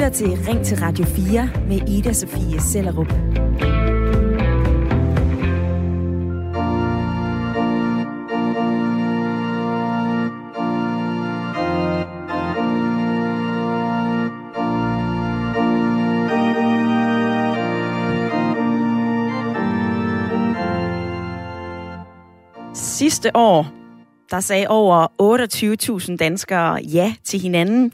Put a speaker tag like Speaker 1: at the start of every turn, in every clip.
Speaker 1: lytter til Ring til Radio 4 med Ida Sofie Sellerup. Sidste år, der sagde over 28.000 danskere ja til hinanden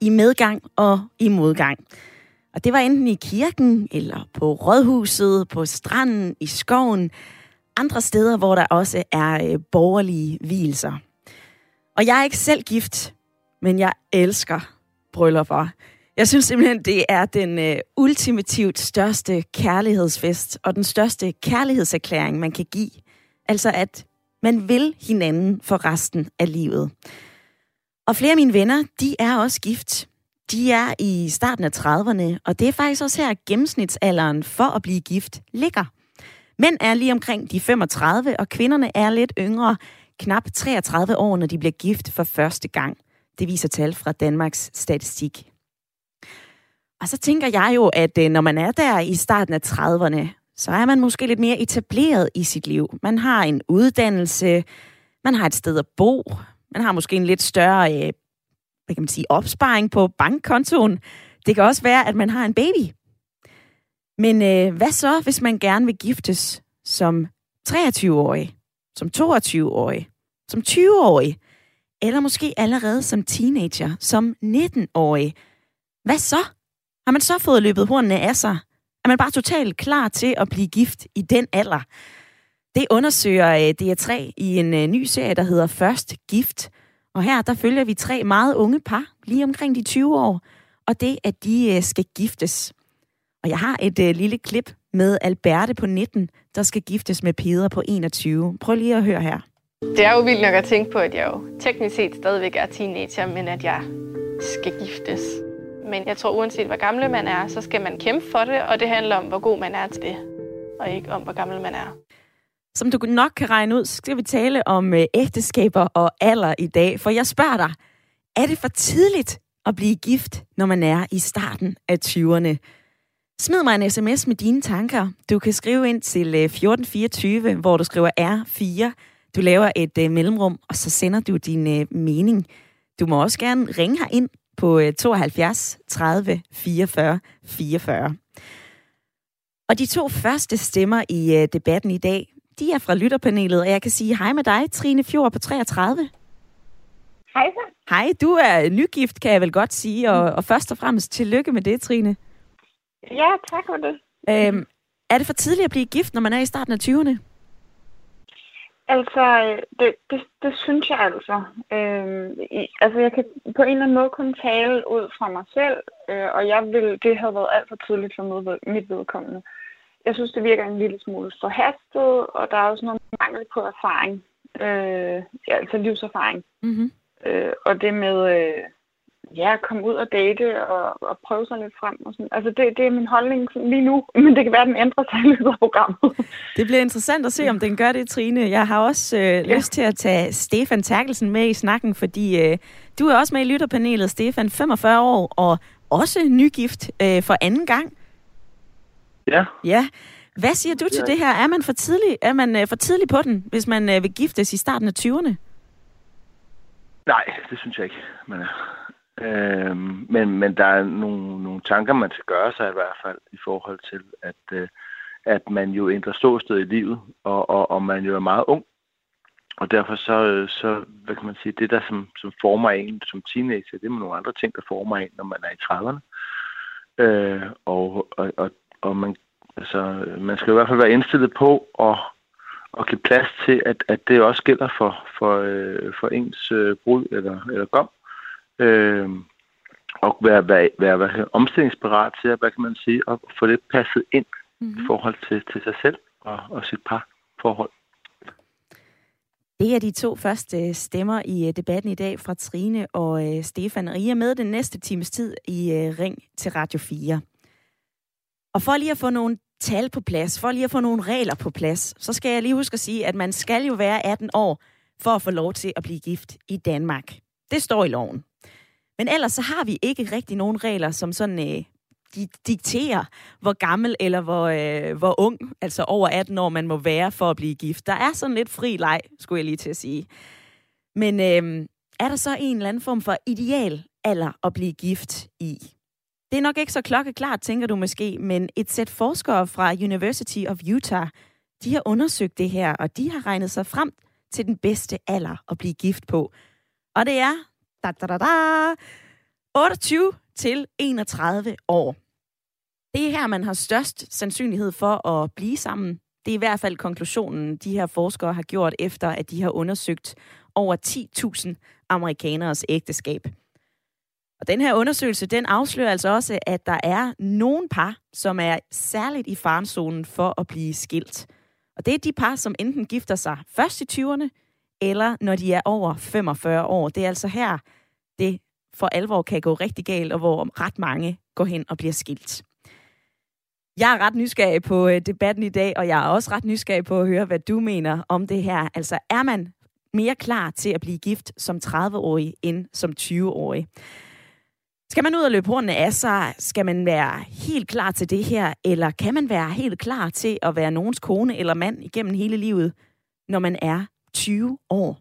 Speaker 1: i medgang og i modgang. Og det var enten i kirken, eller på rådhuset, på stranden, i skoven, andre steder, hvor der også er øh, borgerlige hvilser. Og jeg er ikke selv gift, men jeg elsker bryllupper. Jeg synes simpelthen, det er den øh, ultimativt største kærlighedsfest og den største kærlighedserklæring, man kan give. Altså at man vil hinanden for resten af livet. Og flere af mine venner, de er også gift. De er i starten af 30'erne, og det er faktisk også her, gennemsnitsalderen for at blive gift ligger. Mænd er lige omkring de 35, og kvinderne er lidt yngre, knap 33 år, når de bliver gift for første gang. Det viser tal fra Danmarks Statistik. Og så tænker jeg jo, at øh, når man er der i starten af 30'erne, så er man måske lidt mere etableret i sit liv. Man har en uddannelse, man har et sted at bo, man har måske en lidt større øh, hvad kan man sige, opsparing på bankkontoen. Det kan også være, at man har en baby. Men øh, hvad så, hvis man gerne vil giftes som 23-årig, som 22-årig, som 20-årig, eller måske allerede som teenager, som 19-årig? Hvad så? Har man så fået løbet hornene af sig? Er man bare totalt klar til at blive gift i den alder? Det undersøger øh, DR3 i en øh, ny serie, der hedder Først Gift. Og her der følger vi tre meget unge par, lige omkring de 20 år, og det, at de øh, skal giftes. Og jeg har et lille klip med Alberte på 19, der skal giftes med Peder på 21. Prøv lige at høre her.
Speaker 2: Det er jo vildt nok at tænke på, at jeg jo teknisk set stadigvæk er teenager, men at jeg skal giftes. Men jeg tror, uanset hvor gammel man er, så skal man kæmpe for det, og det handler om, hvor god man er til det, og ikke om, hvor gammel man er.
Speaker 1: Som du nok kan regne ud, skal vi tale om øh, ægteskaber og alder i dag. For jeg spørger dig, er det for tidligt at blive gift, når man er i starten af 20'erne? Smid mig en sms med dine tanker. Du kan skrive ind til øh, 1424, hvor du skriver R4. Du laver et uh, mellemrum, og så sender du din uh, mening. Du må også gerne ringe her ind på uh, 72 30 44 44. Og de to første stemmer i uh, debatten i dag, de er fra lytterpanelet, og jeg kan sige hej med dig, Trine Fjord på 33.
Speaker 3: Hej så.
Speaker 1: Hej, du er nygift, kan jeg vel godt sige, og, og først og fremmest tillykke med det, Trine.
Speaker 3: Ja, tak for det.
Speaker 1: Øhm, er det for tidligt at blive gift, når man er i starten af 20'erne?
Speaker 3: Altså, det, det, det synes jeg altså. Øhm, i, altså, jeg kan på en eller anden måde kun tale ud fra mig selv, øh, og jeg vil, det havde været alt for tidligt for mit vedkommende. Jeg synes, det virker en lille smule forhastet, og der er også noget mangel på erfaring. Øh, ja, altså livserfaring. Mm-hmm. Øh, og det med, øh, ja, at komme ud og date og, og prøve sig lidt frem. Og sådan. Altså, det, det er min holdning lige nu, men det kan være, at den ændrer sig i løbet af programmet.
Speaker 1: Det bliver interessant at se, om den gør det, Trine. Jeg har også øh, ja. lyst til at tage Stefan Terkelsen med i snakken, fordi øh, du er også med i lytterpanelet, Stefan, 45 år, og også nygift øh, for anden gang.
Speaker 4: Ja.
Speaker 1: Ja. Hvad siger du til det her? Er man for tidlig, er man øh, for tidlig på den, hvis man øh, vil giftes i starten af 20'erne?
Speaker 4: Nej, det synes jeg ikke, man er. Øhm, men, men der er nogle, nogle tanker, man skal gøre sig i hvert fald i forhold til, at, øh, at man jo ændrer ståsted i livet, og, og, og man jo er meget ung. Og derfor så, så hvad kan man sige, det der som, som former en som teenager, det er nogle andre ting, der former en, når man er i 30'erne. Øh, og, og, og, og man, altså, man skal i hvert fald være indstillet på at, at give plads til, at, at det også gælder for, for, øh, for ens øh, brud eller, eller gom øh, og være, være, være, være omstillingsparat til at, hvad kan man sige, at få det passet ind mm-hmm. i forhold til, til sig selv og, og sit par forhold.
Speaker 1: Det er de to første stemmer i øh, debatten i dag fra Trine og øh, Stefan. Og I er med den næste times tid i øh, Ring til Radio 4. Og for lige at få nogle tal på plads, for lige at få nogle regler på plads, så skal jeg lige huske at sige, at man skal jo være 18 år for at få lov til at blive gift i Danmark. Det står i loven. Men ellers så har vi ikke rigtig nogen regler, som sådan øh, de dikterer, hvor gammel eller hvor, øh, hvor ung, altså over 18 år, man må være for at blive gift. Der er sådan lidt fri leg, skulle jeg lige til at sige. Men øh, er der så en eller anden form for ideal alder at blive gift i? Det er nok ikke så klokkeklart, tænker du måske, men et sæt forskere fra University of Utah, de har undersøgt det her, og de har regnet sig frem til den bedste alder at blive gift på. Og det er da, da, da, da, 28 til 31 år. Det er her, man har størst sandsynlighed for at blive sammen. Det er i hvert fald konklusionen, de her forskere har gjort efter, at de har undersøgt over 10.000 amerikaneres ægteskab. Og den her undersøgelse, den afslører altså også, at der er nogle par, som er særligt i farmzonen for at blive skilt. Og det er de par, som enten gifter sig først i 20'erne, eller når de er over 45 år. Det er altså her, det for alvor kan gå rigtig galt, og hvor ret mange går hen og bliver skilt. Jeg er ret nysgerrig på øh, debatten i dag, og jeg er også ret nysgerrig på at høre, hvad du mener om det her. Altså, er man mere klar til at blive gift som 30-årig end som 20-årig? Skal man ud og løbe hornene af sig? Skal man være helt klar til det her? Eller kan man være helt klar til at være nogens kone eller mand igennem hele livet, når man er 20 år?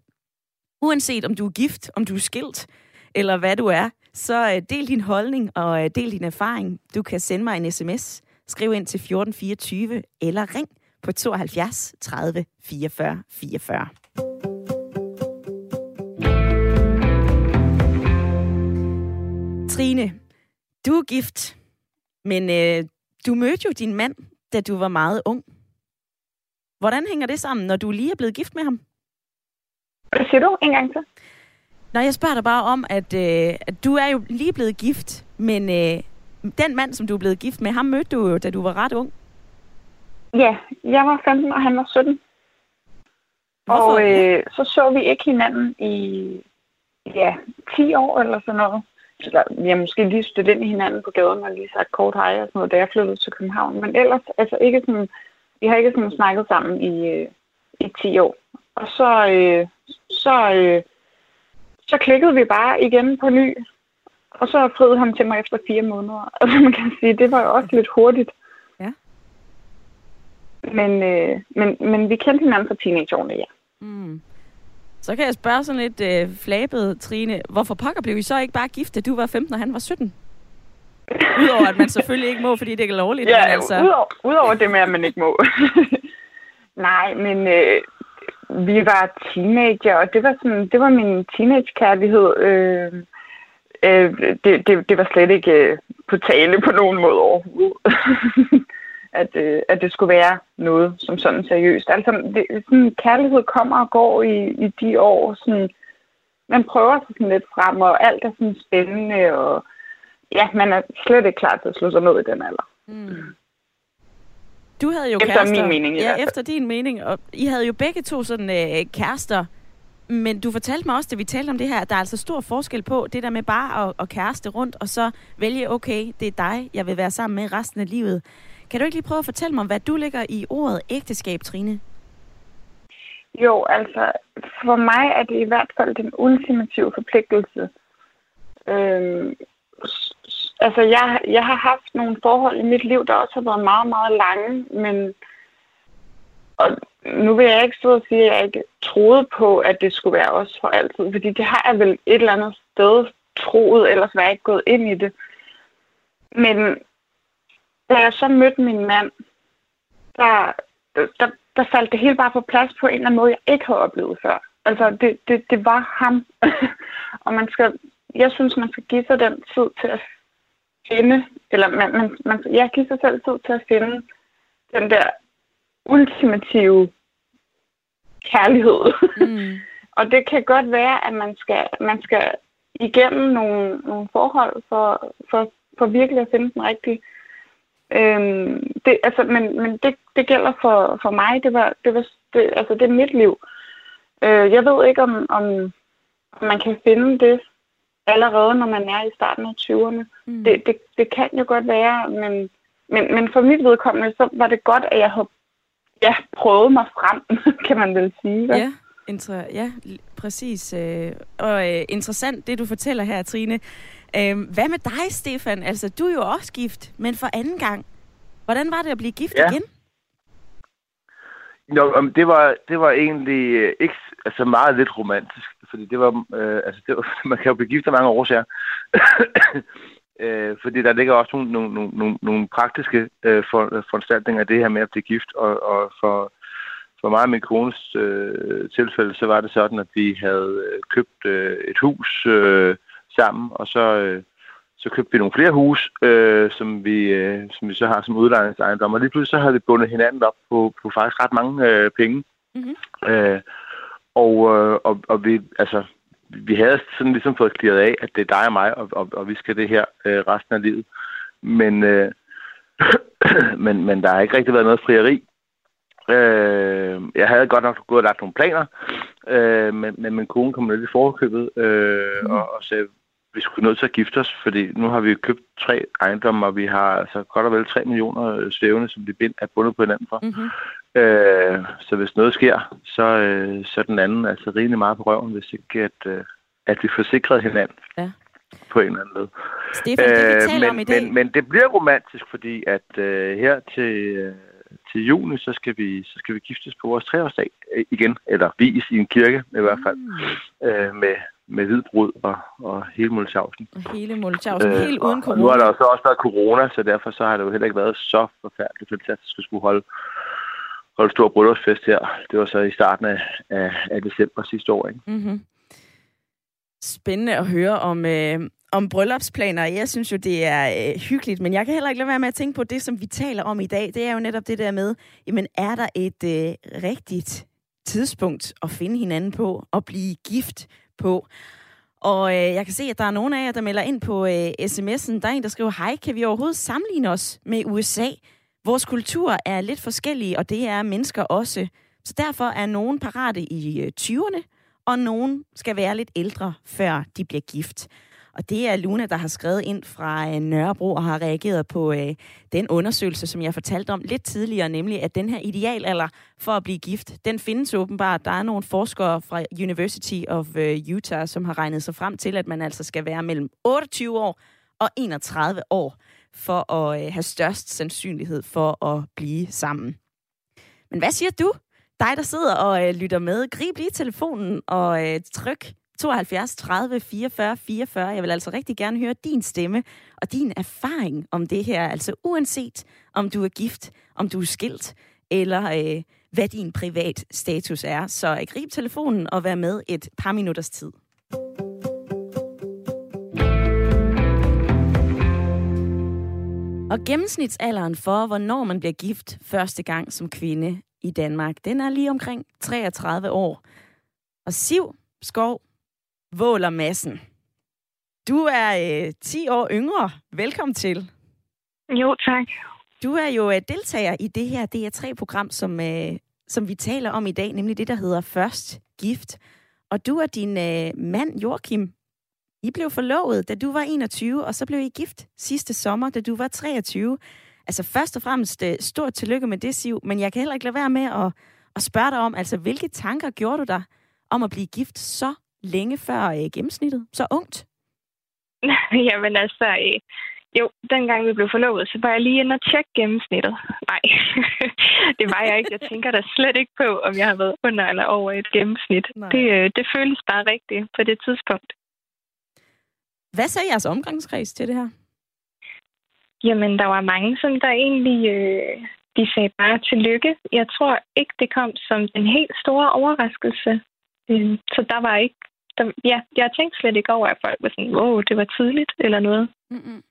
Speaker 1: Uanset om du er gift, om du er skilt, eller hvad du er, så øh, del din holdning og øh, del din erfaring. Du kan sende mig en sms. Skriv ind til 1424 eller ring på 72 30 44 44. Trine, du er gift, men øh, du mødte jo din mand, da du var meget ung. Hvordan hænger det sammen, når du lige er blevet gift med ham?
Speaker 3: Hvad siger du en gang til?
Speaker 1: Nå, jeg spørger dig bare om, at, øh, at du er jo lige blevet gift, men øh, den mand, som du er blevet gift med, ham mødte du jo, da du var ret ung.
Speaker 3: Ja, jeg var 15, og han var 17.
Speaker 1: Hvorfor?
Speaker 3: Og øh, så så vi ikke hinanden i ja, 10 år eller sådan noget. Vi har måske lige stødt ind i hinanden på gaden og lige sagt kort hej og sådan noget, da jeg flyttede til København. Men ellers, altså ikke sådan, vi har ikke sådan snakket sammen i, øh, i 10 år. Og så, øh, så, øh, så klikkede vi bare igen på ny. Og så friede han til mig efter fire måneder. Altså man kan sige, det var jo også lidt hurtigt.
Speaker 1: Ja.
Speaker 3: Men, øh, men, men vi kendte hinanden fra teenageårene, ja.
Speaker 1: Mm. Så kan jeg spørge sådan lidt øh, flabet, Trine. Hvorfor pokker blev I så ikke bare gift, da du var 15, og han var 17? Udover at man selvfølgelig ikke må, fordi det ikke er lovligt.
Speaker 3: Ja,
Speaker 1: men altså...
Speaker 3: udover, udover det med, at man ikke må. Nej, men øh, vi var teenager, og det var, sådan, det var min teenage-kærlighed. Øh, øh, det, det, det var slet ikke øh, på tale på nogen måde overhovedet. at, øh, at det skulle være noget som sådan seriøst. Altså, det, sådan, kærlighed kommer og går i, i de år. Sådan, man prøver sig sådan lidt frem, og alt er sådan spændende, og ja, man er slet ikke klar til at slå sig ned i den alder.
Speaker 1: Mm. Du havde jo
Speaker 3: Efter
Speaker 1: kærester.
Speaker 3: min mening,
Speaker 1: Ja, efter din mening. Og I havde jo begge to sådan øh, kærester. Men du fortalte mig også, da vi talte om det her, at der er altså stor forskel på det der med bare at, at kæreste rundt, og så vælge, okay, det er dig, jeg vil være sammen med resten af livet. Kan du ikke lige prøve at fortælle mig, hvad du lægger i ordet ægteskab, Trine?
Speaker 3: Jo, altså, for mig er det i hvert fald den ultimative forpligtelse. Øhm, altså, jeg, jeg har haft nogle forhold i mit liv, der også har været meget, meget lange, men og nu vil jeg ikke stå og sige, at jeg ikke troede på, at det skulle være os for altid, fordi det har jeg vel et eller andet sted troet, ellers var jeg ikke gået ind i det. Men da jeg så mødte min mand, der, der, der faldt det hele bare på plads på en eller anden måde, jeg ikke havde oplevet før. Altså, det, det, det var ham. og man skal, jeg synes, man skal give sig den tid til at finde, eller man, man, man ja, give sig selv tid til at finde den der ultimative kærlighed.
Speaker 1: Mm.
Speaker 3: og det kan godt være, at man skal, man skal igennem nogle, nogle forhold for, for, for virkelig at finde den rigtige. Øhm, det, altså, men men det, det gælder for, for mig. Det, var, det, var, det, altså, det er mit liv. Øh, jeg ved ikke, om, om, om man kan finde det allerede, når man er i starten af 20'erne.
Speaker 1: Mm.
Speaker 3: Det, det, det kan jo godt være, men, men, men for mit vedkommende, så var det godt, at jeg havde ja, prøvet mig frem, kan man vel sige. Hvad?
Speaker 1: Ja, Inter- ja, præcis. Øh, og øh, interessant, det du fortæller her, Trine. Øh, hvad med dig, Stefan? Altså, du er jo også gift, men for anden gang. Hvordan var det at blive gift ja. igen?
Speaker 4: Jo, det var, det var egentlig øh, ikke altså meget lidt romantisk, fordi det var, øh, altså det var, man kan jo blive gift af mange årsager. øh, fordi der ligger også nogle, nogle, nogle, nogle praktiske øh, for, foranstaltninger af det her med at blive gift, og, og for, for mig og min kones øh, tilfælde, så var det sådan, at vi havde øh, købt øh, et hus øh, sammen, og så, øh, så købte vi nogle flere hus, øh, som, vi, øh, som vi så har som udlejningsejendom, og lige pludselig så havde vi bundet hinanden op på, på faktisk ret mange øh, penge. Mm-hmm. Øh, og, øh, og, og vi, altså, vi havde sådan ligesom fået klaret af, at det er dig og mig, og, og, og vi skal det her øh, resten af livet. Men, øh, men, men der har ikke rigtig været noget frieri. Øh, jeg havde godt nok gået og lagt nogle planer, øh, men, men min kone kom lidt i forkøbet øh, mm. og, og sagde, vi skulle nødt til at gifte os, fordi nu har vi købt tre ejendomme, og vi har altså godt og vel 3 millioner svævende, som vi bind, er bundet på hinanden for. Mm-hmm. Øh, så hvis noget sker, så, øh, så er den anden altså rimelig meget på røven, hvis ikke at, øh, at vi forsikrer hinanden ja. på en eller anden måde.
Speaker 1: Stefan, det vi øh,
Speaker 4: men,
Speaker 1: om i dag...
Speaker 4: Men, men det bliver romantisk, fordi at øh, her til, øh, til juni, så skal, vi, så skal vi giftes på vores treårsdag øh, igen, eller vis i en kirke i hvert fald, mm. øh, med, med hvid brud og, og hele Mulchausen.
Speaker 1: Hele Mulchausen, øh, helt uden corona.
Speaker 4: nu har der jo så også været corona, så derfor så har det jo heller ikke været så forfærdeligt fantastisk at skulle holde, holde stor bryllupsfest her. Det var så i starten af, af, af december sidste år. Ikke?
Speaker 1: Mm-hmm. Spændende at høre om, øh, om bryllupsplaner. Jeg synes jo, det er øh, hyggeligt, men jeg kan heller ikke lade være med at tænke på det, som vi taler om i dag. Det er jo netop det der med, jamen er der et øh, rigtigt tidspunkt at finde hinanden på, og blive gift på. Og øh, jeg kan se, at der er nogen af jer, der melder ind på øh, sms'en. Der er en, der skriver, hej, kan vi overhovedet sammenligne os med USA? Vores kultur er lidt forskellige, og det er mennesker også. Så derfor er nogen parate i øh, 20'erne, og nogen skal være lidt ældre, før de bliver gift. Og det er Luna, der har skrevet ind fra øh, Nørrebro og har reageret på øh, den undersøgelse, som jeg fortalte om lidt tidligere, nemlig at den her idealalder for at blive gift, den findes åbenbart. Der er nogle forskere fra University of øh, Utah, som har regnet sig frem til, at man altså skal være mellem 28 år og 31 år for at øh, have størst sandsynlighed for at blive sammen. Men hvad siger du? Dig, der sidder og øh, lytter med, grib lige telefonen og øh, tryk 72 30 44 44. Jeg vil altså rigtig gerne høre din stemme og din erfaring om det her. Altså uanset om du er gift, om du er skilt, eller øh, hvad din privat status er. Så øh, grib telefonen og vær med et par minutters tid. Og gennemsnitsalderen for, hvornår man bliver gift første gang som kvinde i Danmark, den er lige omkring 33 år. Og Siv Skov Våler Massen. Du er øh, 10 år yngre. Velkommen til.
Speaker 3: Jo, tak.
Speaker 1: Du er jo øh, deltager i det her DR3-program, som, øh, som vi taler om i dag, nemlig det, der hedder Først Gift. Og du og din øh, mand, Joachim, I blev forlovet, da du var 21, og så blev I gift sidste sommer, da du var 23. Altså først og fremmest øh, stort tillykke med det, Siv, men jeg kan heller ikke lade være med at, at spørge dig om, altså hvilke tanker gjorde du dig om at blive gift så længe før øh, gennemsnittet? Så ungt?
Speaker 3: Jamen altså, øh, jo, dengang vi blev forlovet, så var jeg lige inde og tjekke gennemsnittet. Nej, det var jeg ikke. Jeg tænker da slet ikke på, om jeg har været under eller over et gennemsnit. Det, øh, det føles bare rigtigt på det tidspunkt.
Speaker 1: Hvad sagde jeres omgangskreds til det her?
Speaker 3: Jamen, der var mange, som der egentlig... Øh, de sagde bare tillykke. Jeg tror ikke, det kom som en helt store overraskelse. Øh, så der var ikke der, ja, jeg tænkte slet ikke over, at folk var sådan, wow, det var tidligt, eller noget. Mm-mm.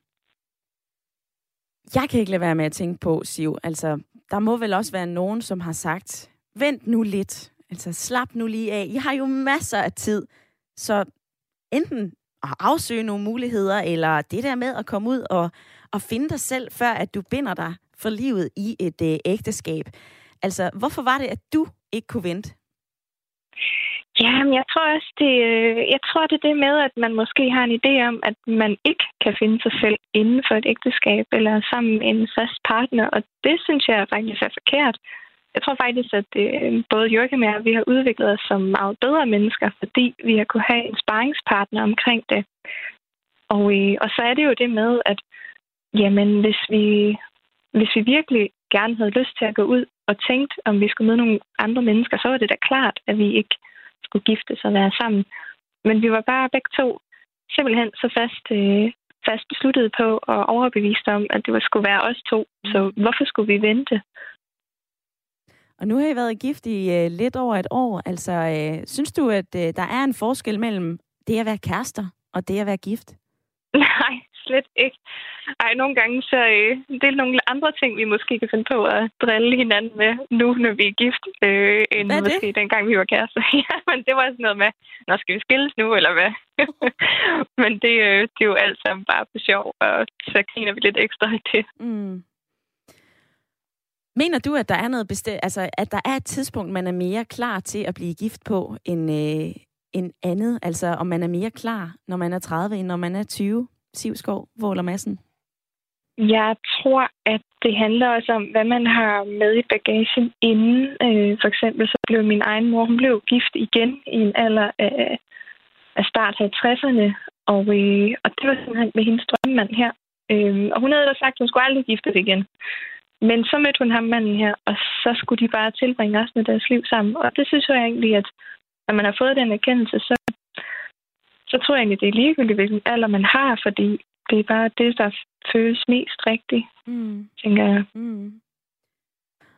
Speaker 1: Jeg kan ikke lade være med at tænke på, Siv, altså, der må vel også være nogen, som har sagt, vent nu lidt, altså slap nu lige af. I har jo masser af tid, så enten at afsøge nogle muligheder, eller det der med at komme ud og, og finde dig selv, før at du binder dig for livet i et øh, ægteskab. Altså, hvorfor var det, at du ikke kunne vente?
Speaker 3: Ja, men jeg tror også, det, øh, jeg tror, det er det med, at man måske har en idé om, at man ikke kan finde sig selv inden for et ægteskab eller sammen med en fast partner, og det synes jeg faktisk er forkert.
Speaker 5: jeg tror faktisk, at det, både Jørgen og jeg, vi har udviklet os som meget bedre mennesker, fordi vi har kunne have en sparringspartner omkring det. Og, øh, og så er det jo det med, at jamen, hvis vi, hvis vi virkelig gerne havde lyst til at gå ud og tænkt, om vi skulle møde nogle andre mennesker, så var det da klart, at vi ikke skulle gifte og være sammen. Men vi var bare begge to simpelthen så fast, øh, fast besluttet på og overbevist om, at det skulle være os to. Så hvorfor skulle vi vente?
Speaker 1: Og nu har I været gift i uh, lidt over et år. Altså, uh, synes du, at uh, der er en forskel mellem det at være kærester og det at være gift?
Speaker 5: Nej, slet ikke. Ej, nogle gange så øh, det er nogle andre ting, vi måske kan finde på at drille hinanden med nu, når vi er gift, øh, end hvad måske det? dengang vi var kærester. ja, men det var sådan noget med, nå skal vi skilles nu, eller hvad? men det, øh, det er jo alt sammen bare for sjov, og så griner vi lidt ekstra i det. Mm.
Speaker 1: Mener du, at der er noget bestemt, altså at der er et tidspunkt, man er mere klar til at blive gift på end, øh, end andet? Altså om man er mere klar, når man er 30, end når man er 20? Sivskov, Våler Madsen?
Speaker 5: Jeg tror, at det handler også om, hvad man har med i bagagen inden. Øh, for eksempel så blev min egen mor, hun blev gift igen i en alder af, af start 50'erne. Og, øh, og det var simpelthen med hendes drømmemand her. Øh, og hun havde da sagt, at hun skulle aldrig gifte sig igen. Men så mødte hun ham manden her, og så skulle de bare tilbringe resten af deres liv sammen. Og det synes jeg egentlig, at når man har fået den erkendelse, så, så tror jeg egentlig, det er ligegyldigt, hvilken alder man har, fordi det er bare det, der føles mest rigtigt, mm. tænker jeg. Mm.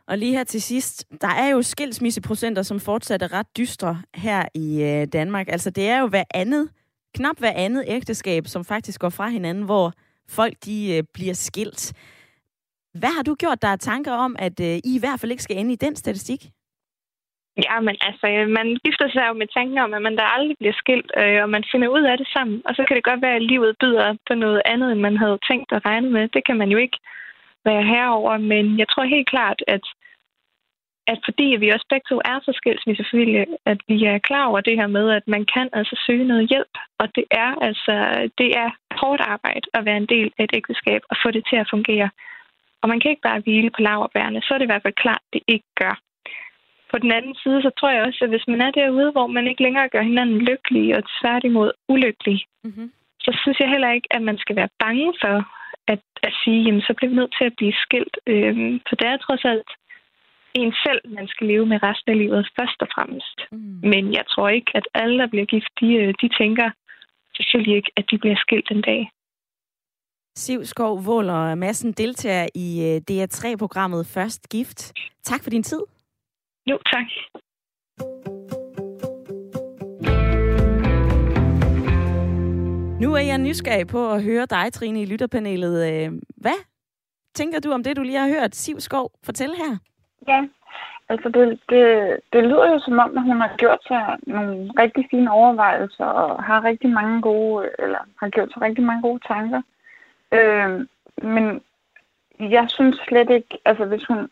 Speaker 1: Og lige her til sidst, der er jo skilsmisseprocenter, som fortsat er ret dystre her i øh, Danmark. Altså det er jo hver andet, knap hver andet ægteskab, som faktisk går fra hinanden, hvor folk de øh, bliver skilt. Hvad har du gjort der tanker om, at øh, I i hvert fald ikke skal ende i den statistik?
Speaker 5: Ja, men altså, øh, man gifter sig jo med tanken om, at man der aldrig bliver skilt, øh, og man finder ud af det sammen. Og så kan det godt være, at livet byder på noget andet, end man havde tænkt at regne med. Det kan man jo ikke være herover, men jeg tror helt klart, at, at fordi vi også begge to er så skilsmissefamilie, at vi er klar over det her med, at man kan altså søge noget hjælp. Og det er altså det er hårdt arbejde at være en del af et ægteskab og få det til at fungere. Og man kan ikke bare hvile på laverbærene, så er det i hvert fald klart, at det ikke gør. På den anden side, så tror jeg også, at hvis man er derude, hvor man ikke længere gør hinanden lykkelige og tværtimod ulykkelige, mm-hmm. så synes jeg heller ikke, at man skal være bange for at, at sige, jamen så bliver vi nødt til at blive skilt. Øhm, for det er trods alt en selv, man skal leve med resten af livet, først og fremmest. Mm. Men jeg tror ikke, at alle, der bliver gift, de, øh, de tænker selvfølgelig ikke, at de bliver skilt en dag.
Speaker 1: Siv Skov Våler Madsen deltager i øh, DR3-programmet Først Gift. Tak for din tid.
Speaker 5: Jo, tak.
Speaker 1: Nu er jeg nysgerrig på at høre dig, Trine, i lytterpanelet. Øh, hvad tænker du om det, du lige har hørt Siv Skov fortælle her?
Speaker 3: Ja, altså det, det, det lyder jo som om, at hun har gjort sig nogle rigtig fine overvejelser og har rigtig mange gode, eller har gjort sig rigtig mange gode tanker. Øh, men jeg synes slet ikke, altså hvis hun,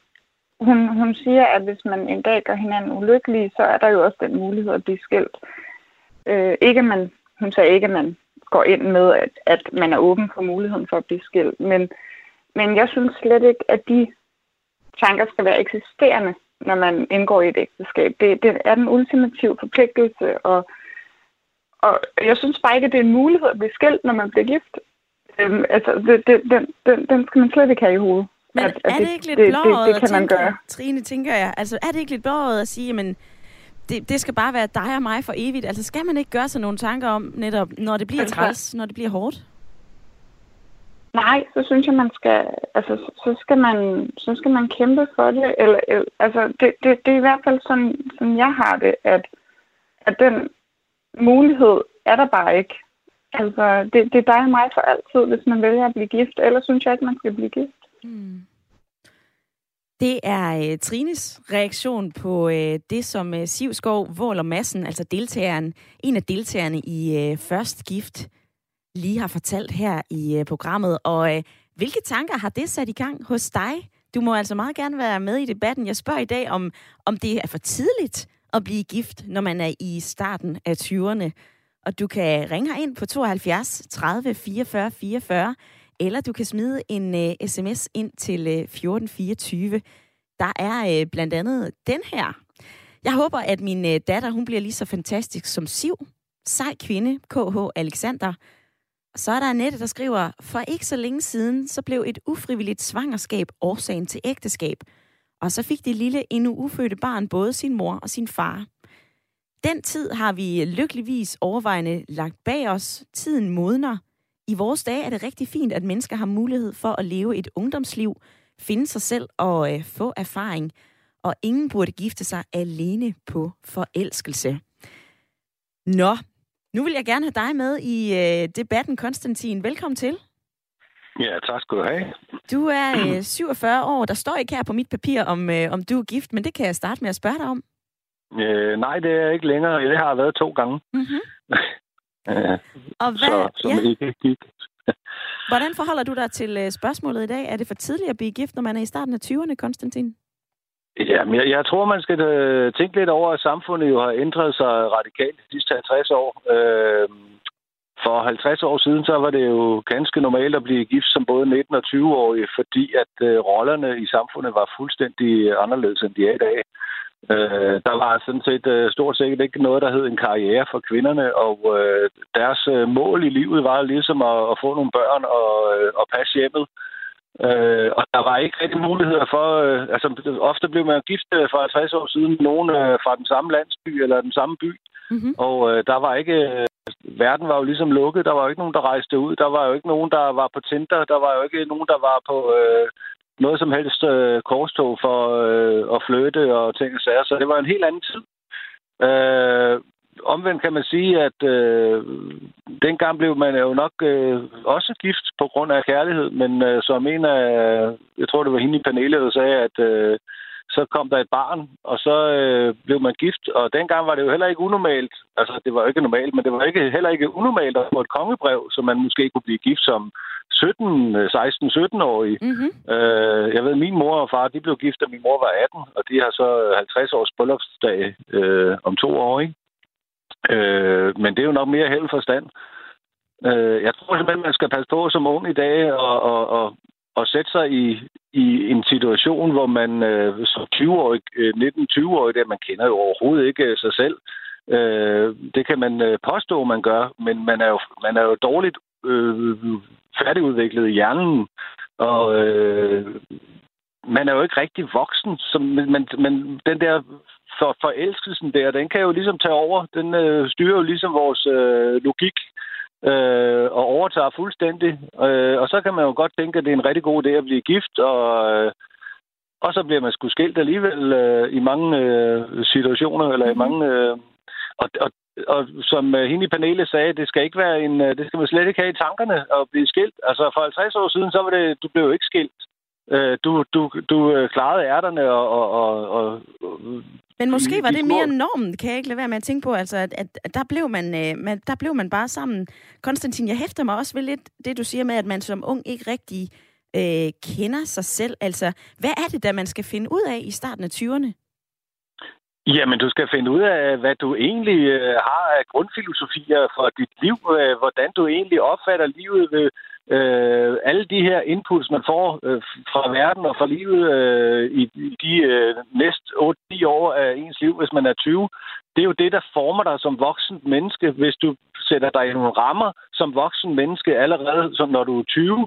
Speaker 3: hun, hun siger, at hvis man en dag gør hinanden ulykkelig, så er der jo også den mulighed at blive skilt. Øh, ikke man, hun sagde ikke, at man går ind med, at, at man er åben for muligheden for at blive skilt. Men, men jeg synes slet ikke, at de tanker skal være eksisterende, når man indgår i et ægteskab. Det, det er den ultimative forpligtelse, og, og jeg synes bare ikke, at det er en mulighed at blive skilt, når man bliver gift. Øhm, altså, det, det, den, den, den skal man slet ikke have i hovedet.
Speaker 1: Men at, at er det, ikke lidt det, blåret det, det, det kan man gøre. Trine, tænker jeg, altså er det ikke lidt blåret at sige, men det, det skal bare være dig og mig for evigt? Altså skal man ikke gøre sig nogle tanker om netop, når det bliver træls, når det bliver hårdt?
Speaker 3: Nej, så synes jeg, man skal, altså, så skal man, så skal man kæmpe for det. Eller, altså, det, det, det er i hvert fald sådan, som jeg har det, at, at den mulighed er der bare ikke. Altså, det, det er dig og mig for altid, hvis man vælger at blive gift. Ellers synes jeg ikke, man skal blive gift. Mm.
Speaker 1: Det er øh, Trines reaktion på øh, det, som øh, Sivskov Våler Massen, altså deltageren, en af deltagerne i øh, Først Gift, lige har fortalt her i øh, programmet. Og øh, hvilke tanker har det sat i gang hos dig? Du må altså meget gerne være med i debatten. Jeg spørger i dag, om, om det er for tidligt at blive gift, når man er i starten af 20'erne. Og du kan ringe ind på 72 30 44 44, eller du kan smide en øh, uh, sms ind til øh, uh, 1424. Der er øh, blandt andet den her. Jeg håber, at min øh, datter hun bliver lige så fantastisk som Siv. Sej kvinde, KH Alexander. Så er der Annette, der skriver, for ikke så længe siden, så blev et ufrivilligt svangerskab årsagen til ægteskab. Og så fik det lille endnu ufødte barn både sin mor og sin far. Den tid har vi lykkeligvis overvejende lagt bag os. Tiden modner. I vores dage er det rigtig fint, at mennesker har mulighed for at leve et ungdomsliv, finde sig selv og øh, få erfaring. Og ingen burde gifte sig alene på forelskelse. Nå, nu vil jeg gerne have dig med i øh, debatten, Konstantin. Velkommen til.
Speaker 6: Ja, tak skal du have.
Speaker 1: Du er øh, 47 år. Der står ikke her på mit papir, om, øh, om du er gift, men det kan jeg starte med at spørge dig om.
Speaker 6: Øh, nej, det er ikke længere. Det har jeg været to gange.
Speaker 1: Mm-hmm.
Speaker 6: Øh,
Speaker 1: Og hvad,
Speaker 6: så, som
Speaker 1: ja,
Speaker 6: ikke gik.
Speaker 1: hvordan forholder du dig til øh, spørgsmålet i dag? Er det for tidligt at blive gift, når man er i starten af 20'erne, Konstantin?
Speaker 6: Ja, men jeg, jeg tror, man skal øh, tænke lidt over, at samfundet jo har ændret sig radikalt de sidste 50 år. Øh, for 50 år siden, så var det jo ganske normalt at blive gift som både 19- og 20-årig, fordi at øh, rollerne i samfundet var fuldstændig anderledes, end de er i dag. Øh, der var sådan set øh, stort set ikke noget, der hed en karriere for kvinderne, og øh, deres øh, mål i livet var ligesom at, at få nogle børn og, øh, og passe hjemmet. Øh, og der var ikke rigtig muligheder for... Øh, altså, ofte blev man gift øh, for 50 år siden nogen øh, fra den samme landsby eller den samme by,
Speaker 1: Mm-hmm.
Speaker 6: og øh, der var ikke... Øh, verden var jo ligesom lukket. Der var jo ikke nogen, der rejste ud. Der var jo ikke nogen, der var på Tinder. Der var jo ikke nogen, der var på øh, noget som helst øh, korstog for øh, at flytte og ting og sager. Så det var en helt anden tid. Øh, omvendt kan man sige, at øh, dengang blev man jo nok øh, også gift på grund af kærlighed, men øh, som en af, jeg tror det var hende i panelet, der sagde, at øh, så kom der et barn, og så øh, blev man gift, og dengang var det jo heller ikke unormalt, altså det var jo ikke normalt, men det var ikke, heller ikke unormalt at få et kongebrev, så man måske kunne blive gift som 17, 16, 17-årig.
Speaker 1: Mm-hmm.
Speaker 6: Øh, jeg ved, min mor og far, de blev gift, da min mor var 18, og de har så 50 års bryllupsdag øh, om to år, ikke? Øh, men det er jo nok mere held forstand. Øh, jeg tror simpelthen, man skal passe på som ung i dag og, og, og, og sætte sig i, i en situation, hvor man øh, som 20-årig, øh, 19-20-årig, der man kender jo overhovedet ikke øh, sig selv. Øh, det kan man øh, påstå, man gør, men man er jo, man er jo dårligt øh, færdigudviklet i hjernen, og øh, man er jo ikke rigtig voksen, så, men, men, men den der for, forelskelsen der, den kan jo ligesom tage over. Den øh, styrer jo ligesom vores øh, logik øh, og overtager fuldstændig. Øh, og så kan man jo godt tænke, at det er en rigtig god idé at blive gift, og, øh, og så bliver man sgu skilt alligevel øh, i mange øh, situationer, eller mm-hmm. i mange... Øh, og, og, og som øh, hende i panelet sagde, det skal ikke være en, øh, det skal man slet ikke have i tankerne at blive skilt. Altså for 50 år siden, så var det, du blev jo ikke skilt. Øh, du, du, du øh, klarede ærterne og, og, og, og
Speaker 1: Men måske
Speaker 6: de-
Speaker 1: var
Speaker 6: de
Speaker 1: det
Speaker 6: små-
Speaker 1: mere normen, kan jeg ikke lade være med at tænke på, altså at, at, der, blev man, øh, man, der blev man bare sammen. Konstantin, jeg hæfter mig også ved lidt det, du siger med, at man som ung ikke rigtig øh, kender sig selv. Altså, hvad er det, der man skal finde ud af i starten af 20'erne?
Speaker 6: Jamen, du skal finde ud af, hvad du egentlig øh, har af grundfilosofier for dit liv, øh, hvordan du egentlig opfatter livet ved øh, alle de her inputs, man får øh, fra verden og fra livet øh, i, de øh, næste 8-10 år af ens liv, hvis man er 20. Det er jo det, der former dig som voksen menneske, hvis du sætter dig i nogle rammer som voksen menneske allerede, som når du er 20.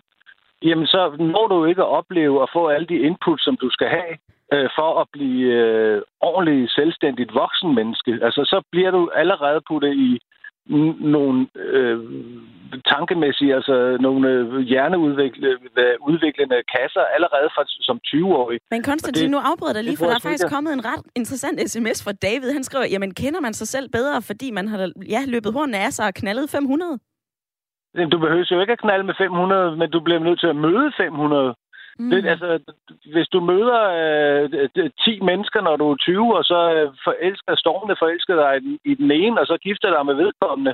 Speaker 6: Jamen, så når du ikke at opleve at få alle de inputs, som du skal have, øh, for at blive øh, ordentligt selvstændigt voksen menneske. Altså, så bliver du allerede puttet i nogle øh, tankemæssige, altså nogle øh, hjerneudviklende kasser allerede fra, som 20-årig.
Speaker 1: Men Konstantin,
Speaker 6: det-
Speaker 1: nu afbryder dig lige, for der er faktisk kommet en ret interessant sms fra David. Han skriver, jamen kender man sig selv bedre, fordi man har ja, løbet hornene af sig og knaldet 500?
Speaker 6: Jamen, Du behøver jo ikke at knalde med 500, men du bliver nødt til at møde 500.
Speaker 1: Mm.
Speaker 6: Det, altså, hvis du møder øh, 10 mennesker, når du er 20, og så øh, forelsker, stormende forelsker dig i den, i den ene, og så gifter dig med vedkommende,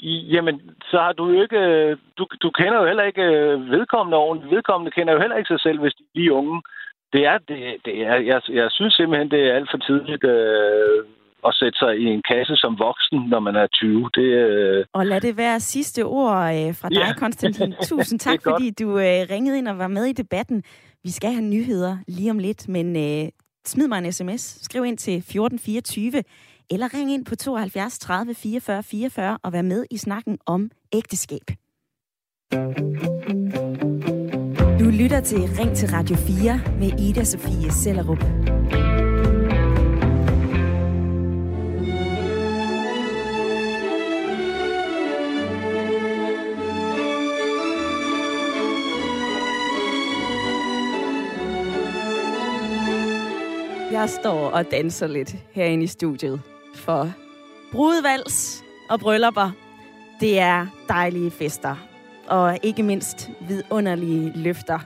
Speaker 6: jamen, så har du jo ikke... øh, Du, du kender jo heller ikke øh, vedkommende ordentligt. Vedkommende kender jo heller ikke sig selv, hvis de er lige unge. Det er, det, det er, jeg, jeg synes simpelthen, det er alt for tidligt øh, at sætte sig i en kasse som voksen, når man er 20. Det, øh,
Speaker 1: Og lad det være sidste ord øh, fra dig,
Speaker 6: Ja.
Speaker 1: Konstantin. Tusind tak,
Speaker 6: godt.
Speaker 1: fordi du øh, ringede ind og var med i debatten. Vi skal have nyheder lige om lidt, men øh, smid mig en sms. Skriv ind til 1424, eller ring ind på 72 30 44 44 og vær med i snakken om ægteskab. Du lytter til Ring til Radio 4 med Ida Sofie Sellerup. Jeg står og danser lidt herinde i studiet for brudevals og bryllupper. Det er dejlige fester, og ikke mindst vidunderlige løfter.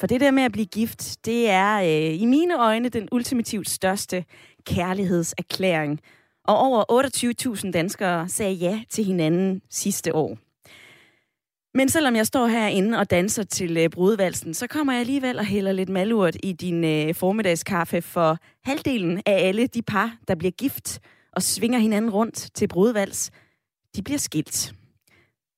Speaker 1: For det der med at blive gift, det er øh, i mine øjne den ultimativt største kærlighedserklæring. Og over 28.000 danskere sagde ja til hinanden sidste år. Men selvom jeg står herinde og danser til øh, brudvalsen, så kommer jeg alligevel og hælder lidt malurt i din øh, formiddagskaffe for halvdelen af alle de par, der bliver gift og svinger hinanden rundt til brudvals, de bliver skilt.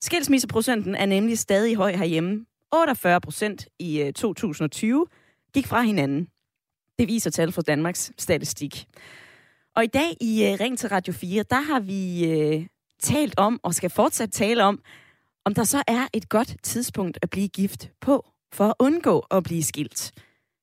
Speaker 1: Skilsmisseprocenten er nemlig stadig høj herhjemme. 48 procent i øh, 2020 gik fra hinanden. Det viser tal fra Danmarks Statistik. Og i dag i øh, Ring til Radio 4, der har vi øh, talt om, og skal fortsat tale om, om der så er et godt tidspunkt at blive gift på, for at undgå at blive skilt.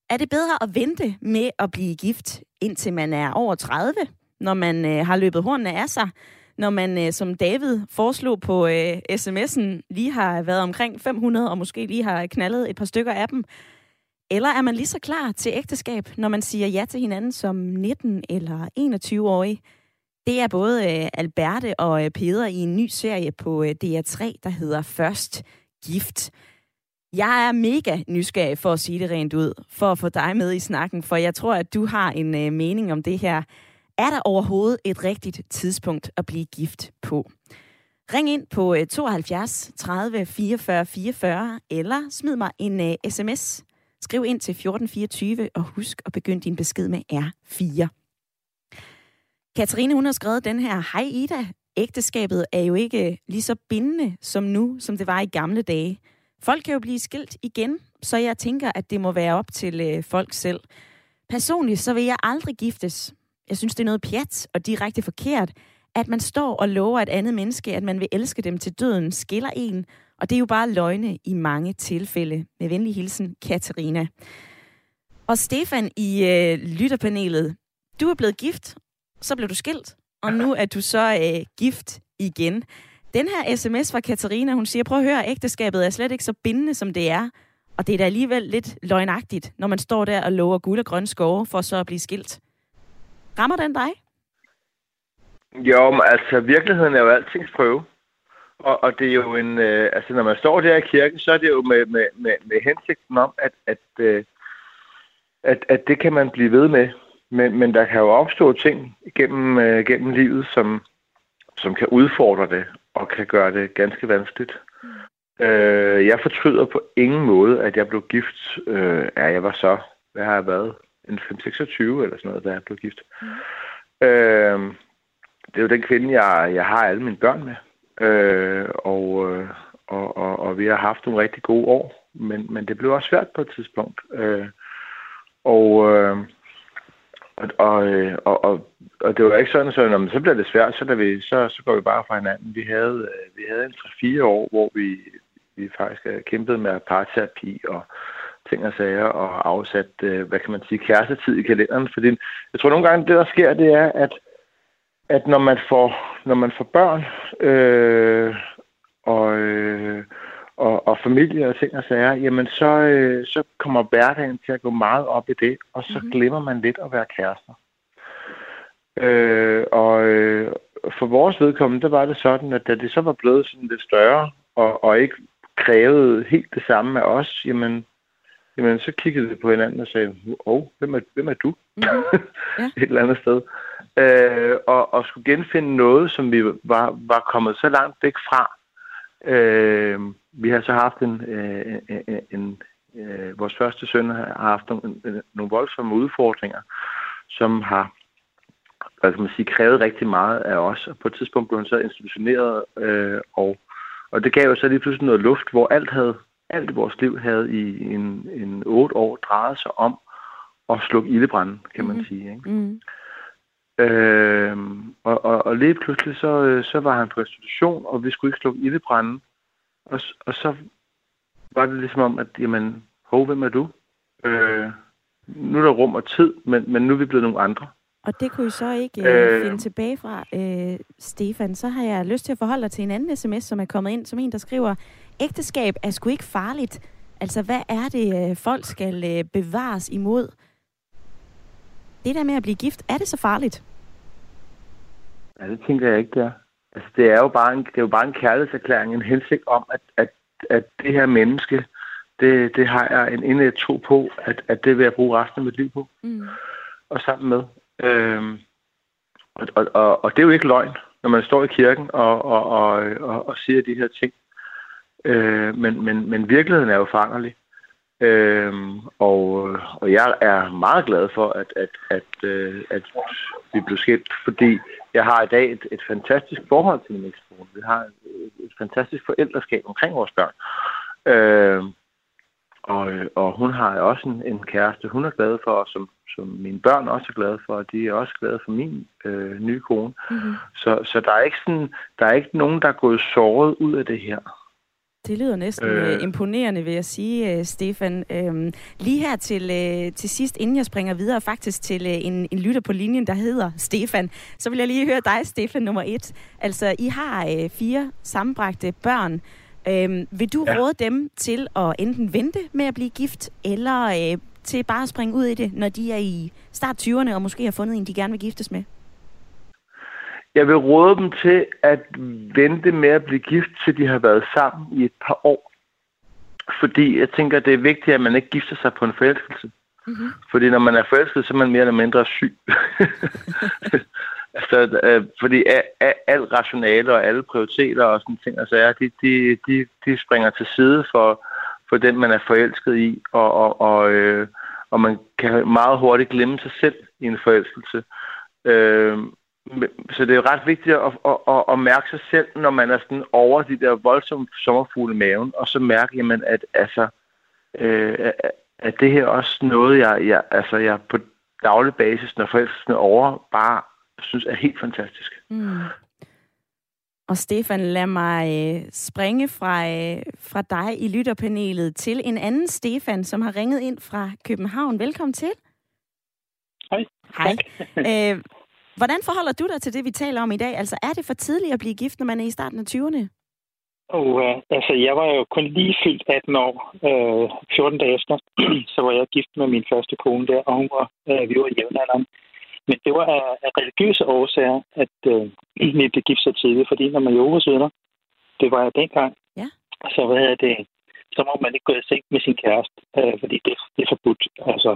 Speaker 1: Er det bedre at vente med at blive gift, indtil man er over 30, når man øh, har løbet hornene af sig, når man, øh, som David foreslog på øh, sms'en, lige har været omkring 500, og måske lige har knaldet et par stykker af dem? Eller er man lige så klar til ægteskab, når man siger ja til hinanden som 19- eller 21-årig? Det er både øh, Alberte og øh, Peder i en ny serie på øh, DR3, der hedder Først Gift. Jeg er mega nysgerrig for at sige det rent ud, for at få dig med i snakken, for jeg tror, at du har en øh, mening om det her. Er der overhovedet et rigtigt tidspunkt at blive gift på? Ring ind på 72 30 44 44, eller smid mig en øh, uh, sms. Skriv ind til 1424, og husk at begynde din besked med R4. Katarine, hun har skrevet den her, Hej Ida, ægteskabet er jo ikke lige så bindende som nu, som det var i gamle dage. Folk kan jo blive skilt igen, så jeg tænker, at det må være op til øh, folk selv. Personligt så vil jeg aldrig giftes. Jeg synes, det er noget pjat og direkte forkert, at man står og lover et andet menneske, at man vil elske dem til døden, skiller en, og det er jo bare løgne i mange tilfælde. Med venlig hilsen, Katarina. Og Stefan i øh, lytterpanelet, du er blevet gift, så blev du skilt, og nu er du så øh, gift igen. Den her sms fra Katarina, hun siger, prøv at høre, ægteskabet er slet ikke så bindende, som det er. Og det er da alligevel lidt løgnagtigt, når man står der og lover guld og grønne skove, for så at blive skilt. Rammer den dig?
Speaker 4: Jo, men altså, virkeligheden er jo altings prøve. Og, og det er jo en... Øh, altså, når man står der i kirken, så er det jo med, med, med, med hensigten om, at, at, øh, at, at det kan man blive ved med. Men, men der kan jo opstå ting gennem, øh, gennem livet, som, som kan udfordre det og kan gøre det ganske vanskeligt. Mm. Øh, jeg fortryder på ingen måde, at jeg blev gift. Øh, ja, jeg var så, hvad har jeg været? En 5-26 eller sådan noget, da jeg blev gift. Mm. Øh, det er jo den kvinde, jeg, jeg har alle mine børn med. Øh, og, øh, og, og, og vi har haft nogle rigtig gode år, men, men det blev også svært på et tidspunkt. Øh, og, øh, og, og, øh, og, og, og det var ikke sådan, så når så bliver det svært, så, vi, så, så går vi bare fra hinanden. Vi havde, øh, vi havde en 3-4 år, hvor vi, vi faktisk øh, kæmpede med parterapi og ting og sager og afsat, hvad kan man sige, kærestetid i kalenderen. Fordi jeg tror nogle gange, det der sker, det er, at at når man får, når man får børn øh, og, øh, og, og familie og ting og sager, jamen så, øh, så kommer hverdagen til at gå meget op i det, og så mm-hmm. glemmer man lidt at være kærester. Øh, og øh, for vores vedkommende, der var det sådan, at da det så var blevet sådan lidt større, og, og ikke krævede helt det samme af os, jamen, jamen så kiggede vi på hinanden og sagde, åh, oh, hvem er, hvem er du? Mm-hmm. Ja. Et eller andet sted øh, og, og skulle genfinde noget, som vi var, var kommet så langt væk fra. Øh, vi har så haft en, øh, en, en øh, vores første søn har haft nogle, nogle voldsomme udfordringer, som har hvad kan man sige, krævet rigtig meget af os. Og på et tidspunkt blev han så institutioneret, øh, og, og det gav jo så lige pludselig noget luft, hvor alt havde, alt i vores liv havde i en, en otte år drejet sig om at slukke ildebranden, kan man mm. sige. Ikke? Mm. Øh, og, og, og lige pludselig så, øh, så var han på restitution, og vi skulle ikke slukke ildebranden. Og, og så var det ligesom om, at jamen, hov, hvem er du? Øh, nu er der rum og tid, men, men nu er vi blevet nogle andre.
Speaker 1: Og det kunne I så ikke øh, øh, finde tilbage fra, øh, Stefan. Så har jeg lyst til at forholde dig til en anden sms, som er kommet ind, som en, der skriver, ægteskab er sgu ikke farligt. Altså, hvad er det, øh, folk skal øh, bevares imod? Det der med at blive gift, er det så farligt?
Speaker 4: Ja, det tænker jeg ikke, det er. Altså, det er jo bare en, det er jo bare en kærlighedserklæring, en hensigt om, at, at, at det her menneske, det, det har jeg en indlæg tro på, at, at det vil jeg bruge resten af mit liv på. Mm. Og sammen med. Øhm, og, og, og, og det er jo ikke løgn, når man står i kirken og, og, og, og, og siger de her ting. Øh, men, men, men virkeligheden er jo foranderlig. Øhm, og, og jeg er meget glad for, at, at, at, øh, at vi blev skilt, fordi jeg har i dag et, et fantastisk forhold til min ekskone. Vi har et, et fantastisk forældreskab omkring vores børn. Øhm, og, og hun har også en, en kæreste, hun er glad for, og som, som mine børn også er glade for, og de er også glade for min øh, nye kone. Mm-hmm. Så, så der, er ikke sådan, der er ikke nogen, der er gået såret ud af det her.
Speaker 1: Det lyder næsten øh. øh. imponerende, vil jeg sige, uh, Stefan. Øhm, lige her til, uh, til sidst, inden jeg springer videre faktisk til en, en lytter på linjen, der hedder Stefan, så vil jeg lige høre dig, Stefan, nummer et. Altså, I har fire sammenbragte børn. Øhm, vil du ja. råde dem til at enten vente med at blive gift, eller til bare at springe ud i det, når de er i start 20'erne og måske har fundet en, de gerne vil giftes med?
Speaker 4: Jeg vil råde dem til at vente med at blive gift, til de har været sammen i et par år. Fordi jeg tænker, det er vigtigt, at man ikke gifter sig på en forelskelse. Mm-hmm. Fordi når man er forelsket, så er man mere eller mindre syg. altså, øh, fordi al, al rationale og alle prioriteter og sådan ting, altså, de, de, de, de springer til side for, for den, man er forelsket i, og, og, og, øh, og man kan meget hurtigt glemme sig selv i en forelskelse. Øh, så det er ret vigtigt at, at, at, at mærke sig selv, når man er sådan over de der voldsomme sommerfugle i maven, og så mærke, jamen, at, altså, øh, at det her også noget, jeg, jeg, altså, jeg på daglig basis, når forelskelsen er over, bare synes er helt fantastisk. Mm.
Speaker 1: Og Stefan, lad mig øh, springe fra, øh, fra dig i lytterpanelet til en anden Stefan, som har ringet ind fra København. Velkommen til.
Speaker 7: Hej.
Speaker 1: Hej. Øh, Hvordan forholder du dig til det, vi taler om i dag? Altså, er det for tidligt at blive gift, når man er i starten af 20'erne?
Speaker 7: Oh, uh, altså, jeg var jo kun lige fyldt 18 år, uh, 14 dage efter, så var jeg gift med min første kone der, og hun var, uh, vi var i jævnaldrende. Men det var af, af religiøse årsager, at uh, vi blev gift så tidligt, fordi når man er sønner, det var jeg dengang,
Speaker 1: ja.
Speaker 7: så hvad det, så må man ikke gå i seng med sin kæreste, uh, fordi det, det er forbudt. Altså,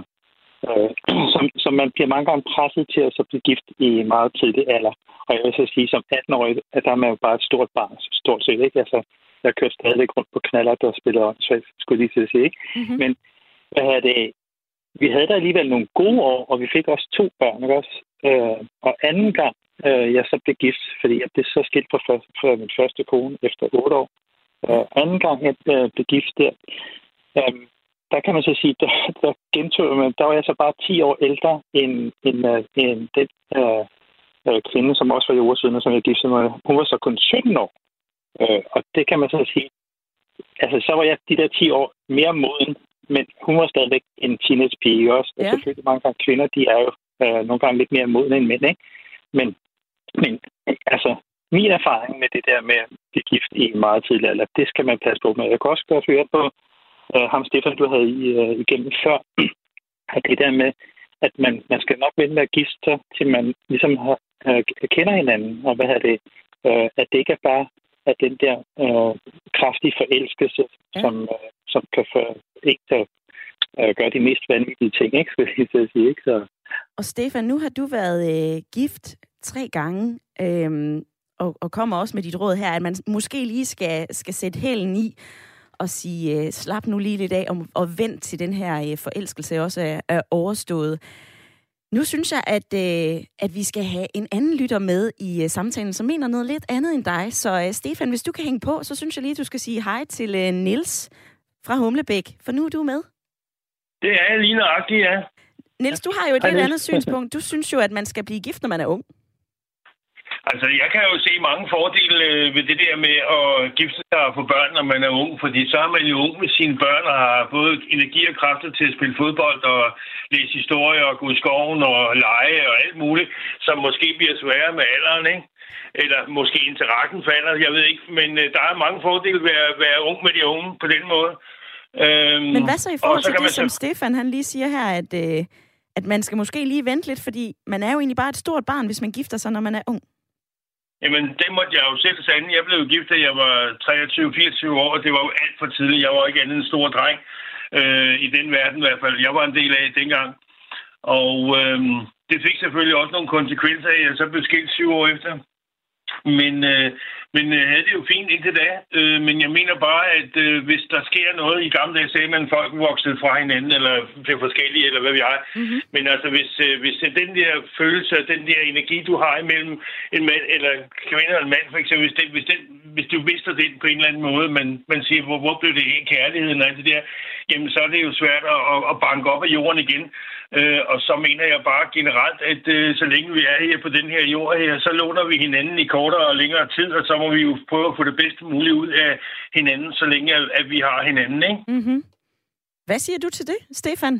Speaker 7: Øh, som, som man bliver mange gange presset til at så blive gift i meget tidlig alder. Og jeg vil så sige, som 18-årig, at der er man jo bare et stort barn, stort set, ikke? Altså, jeg kører stadig rundt på knaller, der spiller åndssvagt, skulle lige til at sige, ikke? Mm-hmm. Men hvad er det? Vi havde der alligevel nogle gode år, og vi fik også to børn, ikke også? Øh, og anden gang, øh, jeg så blev gift, fordi jeg blev så skilt fra, for, for min første kone efter otte år. Øh, anden gang, jeg øh, blev gift der, øh, der kan man så sige, der, der gentog man, der var jeg så bare 10 år ældre end, end, uh, end den uh, uh, kvinde, som også var jordsyden, som jeg giftede mig. Hun var så kun 17 år. Uh, og det kan man så sige, altså så var jeg de der 10 år mere moden, men hun var stadigvæk en teenage-pige også. Ja. Og selvfølgelig mange gange kvinder, de er jo uh, nogle gange lidt mere modne end mænd, ikke? Men, men altså, min erfaring med det der med at blive gift i meget tidlig alder, det skal man passe på med. Jeg kan også godt høre på øh, ham Stefan, du havde i, øh, igennem før, at det der med, at man, man skal nok vente med at gifte sig, til man ligesom har, øh, kender hinanden, og hvad er det, øh, at det ikke er bare at den der øh, kraftige forelskelse, ja. som, øh, som kan for, ikke kan, øh, gøre de mest vanvittige ting, ikke, skal jeg sige. Ikke? Så.
Speaker 1: Og Stefan, nu har du været øh, gift tre gange, øh, og, og kommer også med dit råd her, at man måske lige skal, skal sætte hælen i, og sige, øh, slap nu lige lidt af, og, og vent til den her øh, forelskelse også er, er overstået. Nu synes jeg, at, øh, at vi skal have en anden lytter med i øh, samtalen, som mener noget lidt andet end dig. Så øh, Stefan, hvis du kan hænge på, så synes jeg lige, at du skal sige hej til øh, Nils fra Humlebæk, for nu er du med.
Speaker 8: Det er lige nøjagtigt, ja.
Speaker 1: Niels, du har jo et lidt andet synspunkt. Du synes jo, at man skal blive gift, når man er ung.
Speaker 8: Altså, jeg kan jo se mange fordele øh, ved det der med at gifte sig og få børn, når man er ung, fordi så er man jo ung med sine børn og har både energi og kræfter til at spille fodbold og læse historie og gå i skoven og lege og alt muligt, som måske bliver sværere med alderen, ikke? Eller måske interessen falder, jeg ved ikke. Men øh, der er mange fordele ved at være ung med de unge på den måde.
Speaker 1: Øhm, Men hvad så i forhold til det, så... som Stefan han lige siger her, at, øh, at man skal måske lige vente lidt, fordi man er jo egentlig bare et stort barn, hvis man gifter sig, når man er ung?
Speaker 8: Jamen, det måtte jeg jo selv sande. Jeg blev gift, da jeg var 23-24 år, og det var jo alt for tidligt. Jeg var ikke andet en stor dreng øh, i den verden i hvert fald. Jeg var en del af dengang. Og øh, det fik selvfølgelig også nogle konsekvenser at jeg så blev skilt syv år efter. Men, øh, men øh, havde det jo fint indtil da. Øh, men jeg mener bare, at øh, hvis der sker noget, i gamle dage sagde man, at folk voksede fra hinanden, eller blev forskellige, eller hvad vi har. Mm-hmm. Men altså, hvis, øh, hvis den der følelse, den der energi, du har imellem en mand, eller en kvinde eller en mand, for eksempel, hvis, den, hvis, den, hvis du mister det på en eller anden måde, man, man siger, hvor, hvor blev det en kærligheden og alt det der, jamen så er det jo svært at, at banke op af jorden igen. Øh, og så mener jeg bare generelt, at øh, så længe vi er her på den her jord her, så låner vi hinanden i kortere og længere tid, og så må vi jo prøve at få det bedste mulige ud af hinanden, så længe at, at vi har hinanden, ikke?
Speaker 1: Mm-hmm. Hvad siger du til det, Stefan?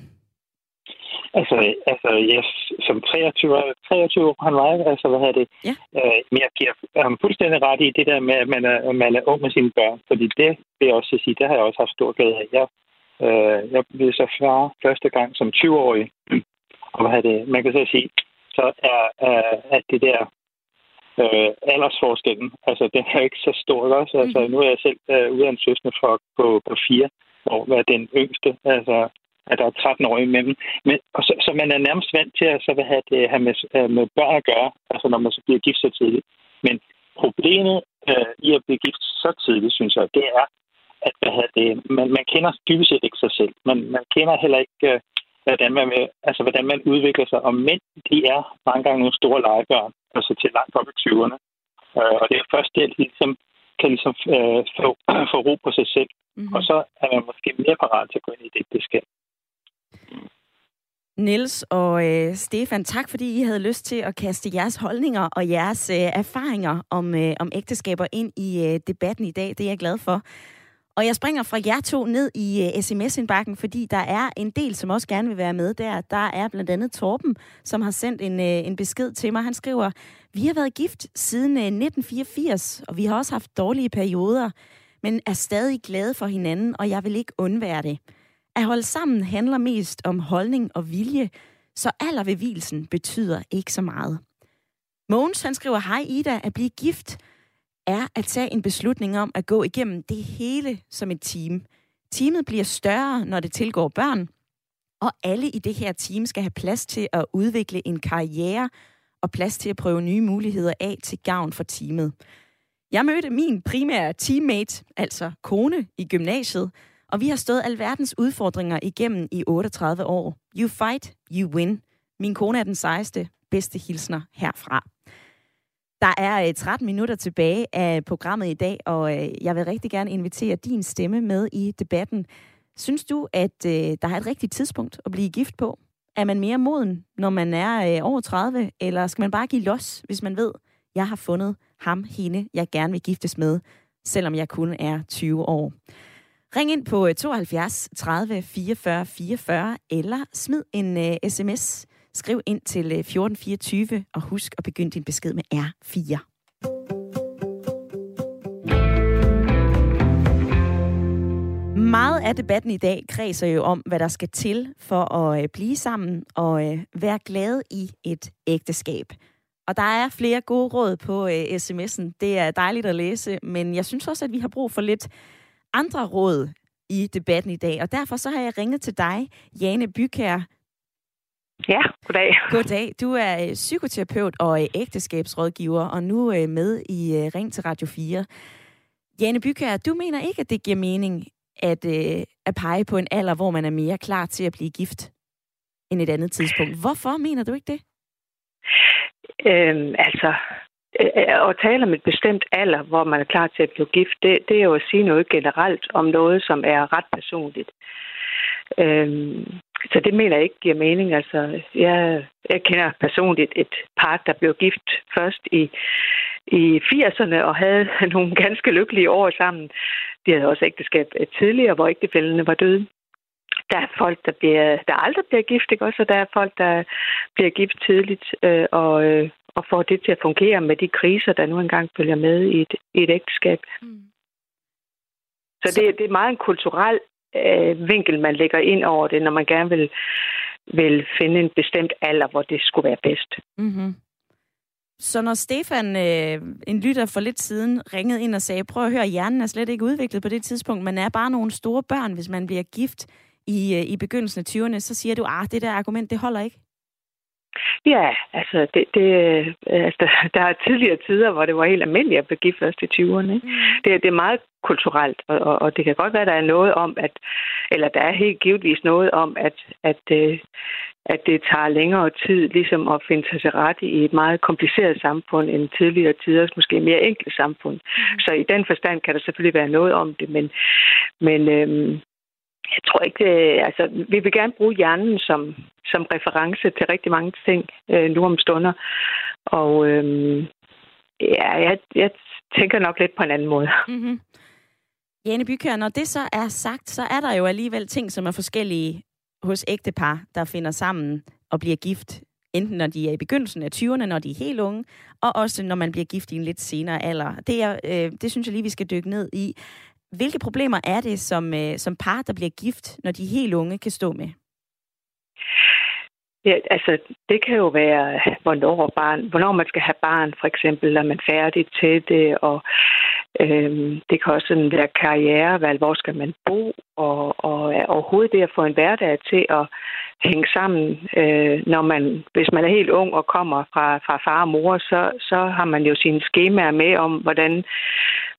Speaker 7: Altså, altså yes, som 23, 23 år han var, altså hvad hedder det,
Speaker 1: ja.
Speaker 7: øh, men jeg giver ham fuldstændig ret i det der med, at man er, man er ung med sine børn, fordi det vil jeg også sige, det har jeg også haft stor glæde af. Jeg Øh, jeg blev så far første gang som 20-årig. Og hvad det, man kan så sige, så er, er at det der øh, aldersforskellen, altså den er ikke så stor også. Altså, mm. nu er jeg selv øh, ude af en søsne for, på, på fire år, hvad er den yngste, altså at der er 13 år imellem. Men, og så, så, man er nærmest vant til at så vil have det have med, øh, med børn at gøre, altså når man så bliver gift så tidligt. Men problemet øh, i at blive gift så tidligt, synes jeg, det er, at hvad det, man, man kender dybest set ikke sig selv. Man, man kender heller ikke, øh, hvordan man, altså, hvordan man udvikler sig. Og mænd, de er mange gange nogle store legebørn, altså til langt op i 20'erne. Øh, og det er først det, at de ligesom, kan ligesom øh, få, få ro på sig selv. Mm-hmm. Og så er man måske mere parat til at gå ind i det ægteskab.
Speaker 1: Niels og øh, Stefan, tak fordi I havde lyst til at kaste jeres holdninger og jeres øh, erfaringer om, øh, om ægteskaber ind i øh, debatten i dag. Det er jeg glad for. Og jeg springer fra jer to ned i øh, uh, sms-indbakken, fordi der er en del, som også gerne vil være med der. Der er blandt andet Torben, som har sendt en, uh, en besked til mig. Han skriver, vi har været gift siden øh, uh, 1984, og vi har også haft dårlige perioder, men er stadig glade for hinanden, og jeg vil ikke undvære det. At holde sammen handler mest om holdning og vilje, så alder ved hvilsen betyder ikke så meget. Mogens, han skriver, hej Ida, at blive gift er at tage en beslutning om at gå igennem det hele som et team. Teamet bliver større, når det tilgår børn, og alle i det her team skal have plads til at udvikle en karriere og plads til at prøve nye muligheder af til gavn for teamet. Jeg mødte min primære teammate, altså kone, i gymnasiet, og vi har stået alverdens udfordringer igennem i 38 år. You fight, you win. Min kone er den sejeste. Bedste hilsner herfra. Der er øh, 13 minutter tilbage af programmet i dag, og øh, jeg vil rigtig gerne invitere din stemme med i debatten. Synes du, at øh, der er et rigtigt tidspunkt at blive gift på? Er man mere moden, når man er over 30, eller skal man bare give los, hvis man ved, jeg har fundet ham, hende, jeg gerne vil giftes med, selvom jeg kun er 20 år? Ring ind på 72 30 44 44, eller smid en uh, sms Skriv ind til øh, 1424, og husk at begynde din besked med R4. Meget af debatten i dag kredser jo om, hvad der skal til for at øh, blive sammen og øh, være glade i et ægteskab. Og der er flere gode råd på sms'en. Det er dejligt at læse, men jeg synes også, at vi har brug for lidt andre råd i debatten i dag. Og derfor så har jeg ringet til dig, Jane Bykær.
Speaker 9: Ja, goddag.
Speaker 1: Goddag. Du er øh, psykoterapeut og øh, ægteskabsrådgiver, og nu øh, med i Ring til Radio 4. Jane Bykær, du mener ikke, at det giver mening at, at pege på en alder, hvor man er mere klar til at blive gift end et andet tidspunkt. Hvorfor mener du ikke det?
Speaker 9: Øhm, altså, at tale om et bestemt alder, hvor man er klar til at blive gift, det, det er jo at sige noget generelt om noget, som er ret personligt. Øhm, så det mener jeg ikke giver mening. Altså, jeg, jeg kender personligt et par, der blev gift først i, i 80'erne og havde nogle ganske lykkelige år sammen. De havde også ægteskab tidligere, hvor ægtefældene var døde. Der er folk, der, bliver, der aldrig bliver gift, ikke også? Og der er folk, der bliver gift tidligt øh, og, øh, og får det til at fungere med de kriser, der nu engang følger med i et, i et ægteskab. Mm. Så, Så det, det er meget en kulturel øh, vinkel, man lægger ind over det, når man gerne vil, vil finde en bestemt alder, hvor det skulle være bedst.
Speaker 1: Mm-hmm. Så når Stefan, øh, en lytter for lidt siden, ringede ind og sagde, prøv at høre, hjernen er slet ikke udviklet på det tidspunkt, man er bare nogle store børn, hvis man bliver gift i, øh, i begyndelsen af 20'erne, så siger du, ah, det der argument, det holder ikke.
Speaker 9: Ja, altså, det, det, altså, der er tidligere tider, hvor det var helt almindeligt at blive først i 20'erne. Ikke? Mm. Det, det er meget kulturelt, og, og, og det kan godt være, der er noget om, at, eller der er helt givetvis noget om, at, at, øh, at det tager længere tid ligesom at finde sig til rette i et meget kompliceret samfund end tidligere tiders måske mere enkelt samfund. Mm. Så i den forstand kan der selvfølgelig være noget om det, men, men øhm, jeg tror ikke, det, altså, vi vil gerne bruge hjernen som, som reference til rigtig mange ting øh, nu om stunder. Og øh, ja, jeg, jeg tænker nok lidt på en anden måde.
Speaker 1: Mm-hmm. Jane Bykær, når det så er sagt, så er der jo alligevel ting, som er forskellige hos ægtepar, der finder sammen og bliver gift, enten når de er i begyndelsen af 20'erne, når de er helt unge, og også når man bliver gift i en lidt senere alder. Det, er, øh, det synes jeg lige, vi skal dykke ned i. Hvilke problemer er det som, øh, som par, der bliver gift, når de er helt unge, kan stå med?
Speaker 9: Ja, altså, det kan jo være, hvornår, barn, hvornår man skal have barn, for eksempel, er man færdig til det, og øhm, det kan også sådan være karrierevalg, hvor skal man bo, og, og overhovedet det at få en hverdag til at hænge sammen, øh, når man, hvis man er helt ung og kommer fra, fra far og mor, så, så har man jo sine skemaer med om, hvordan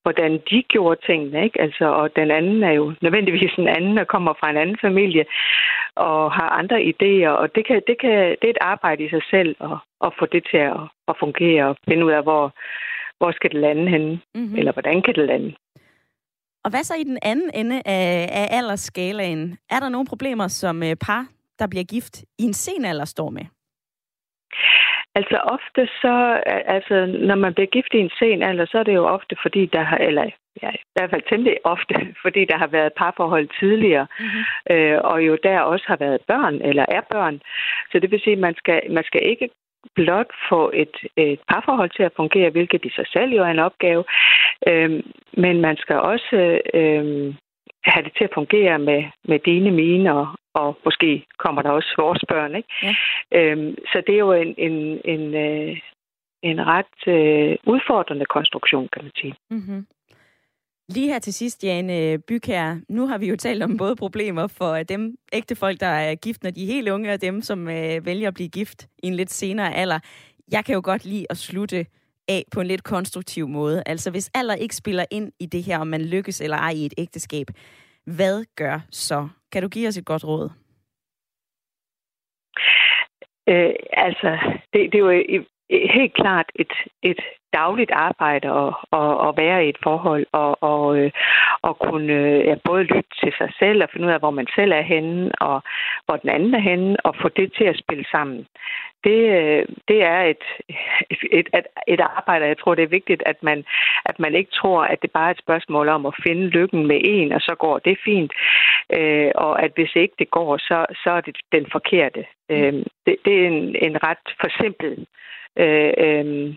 Speaker 9: hvordan de gjorde tingene. Ikke? Altså, og den anden er jo nødvendigvis en anden, der kommer fra en anden familie og har andre idéer. Og det, kan, det, kan, det er et arbejde i sig selv at, at få det til at, at fungere og finde ud af, hvor, hvor skal det lande henne, mm-hmm. eller hvordan kan det lande.
Speaker 1: Og hvad så i den anden ende af, af aldersskalaen? Er der nogle problemer, som øh, par, der bliver gift i en sen alder, står med?
Speaker 9: Altså ofte så, altså når man bliver gift i en sen alder, så er det jo ofte fordi, der har, eller ja, i hvert fald temmelig ofte, fordi der har været parforhold tidligere, mm-hmm. øh, og jo der også har været børn, eller er børn. Så det vil sige, at man skal, man skal ikke blot få et, et parforhold til at fungere, hvilket i sig selv jo er en opgave, øh, men man skal også øh, have det til at fungere med, med dine, mine og, og måske kommer der også vores børn. Ikke? Ja. Øhm, så det er jo en, en, en, øh, en ret øh, udfordrende konstruktion, kan man sige.
Speaker 1: Mm-hmm. Lige her til sidst, Jane Bykær, nu har vi jo talt om både problemer for dem ægte folk, der er gift, når de er helt unge, og dem, som øh, vælger at blive gift i en lidt senere alder. Jeg kan jo godt lide at slutte af på en lidt konstruktiv måde. Altså hvis alder ikke spiller ind i det her, om man lykkes eller ej i et ægteskab, hvad gør så? Kan du give os et godt råd?
Speaker 9: Øh, altså, det, det er jo helt klart et, et dagligt arbejde og, og, at være i et forhold og, og, at og kunne øh, ja, både lytte til sig selv og finde ud af, hvor man selv er henne og hvor den anden er henne og få det til at spille sammen det, øh, det er et, et, et, et arbejde, jeg tror, det er vigtigt, at man, at man ikke tror, at det bare er et spørgsmål om at finde lykken med en, og så går det fint. Øh, og at hvis ikke det går, så, så er det den forkerte. Øh, det, det er en, en ret forsimplet øh, øh,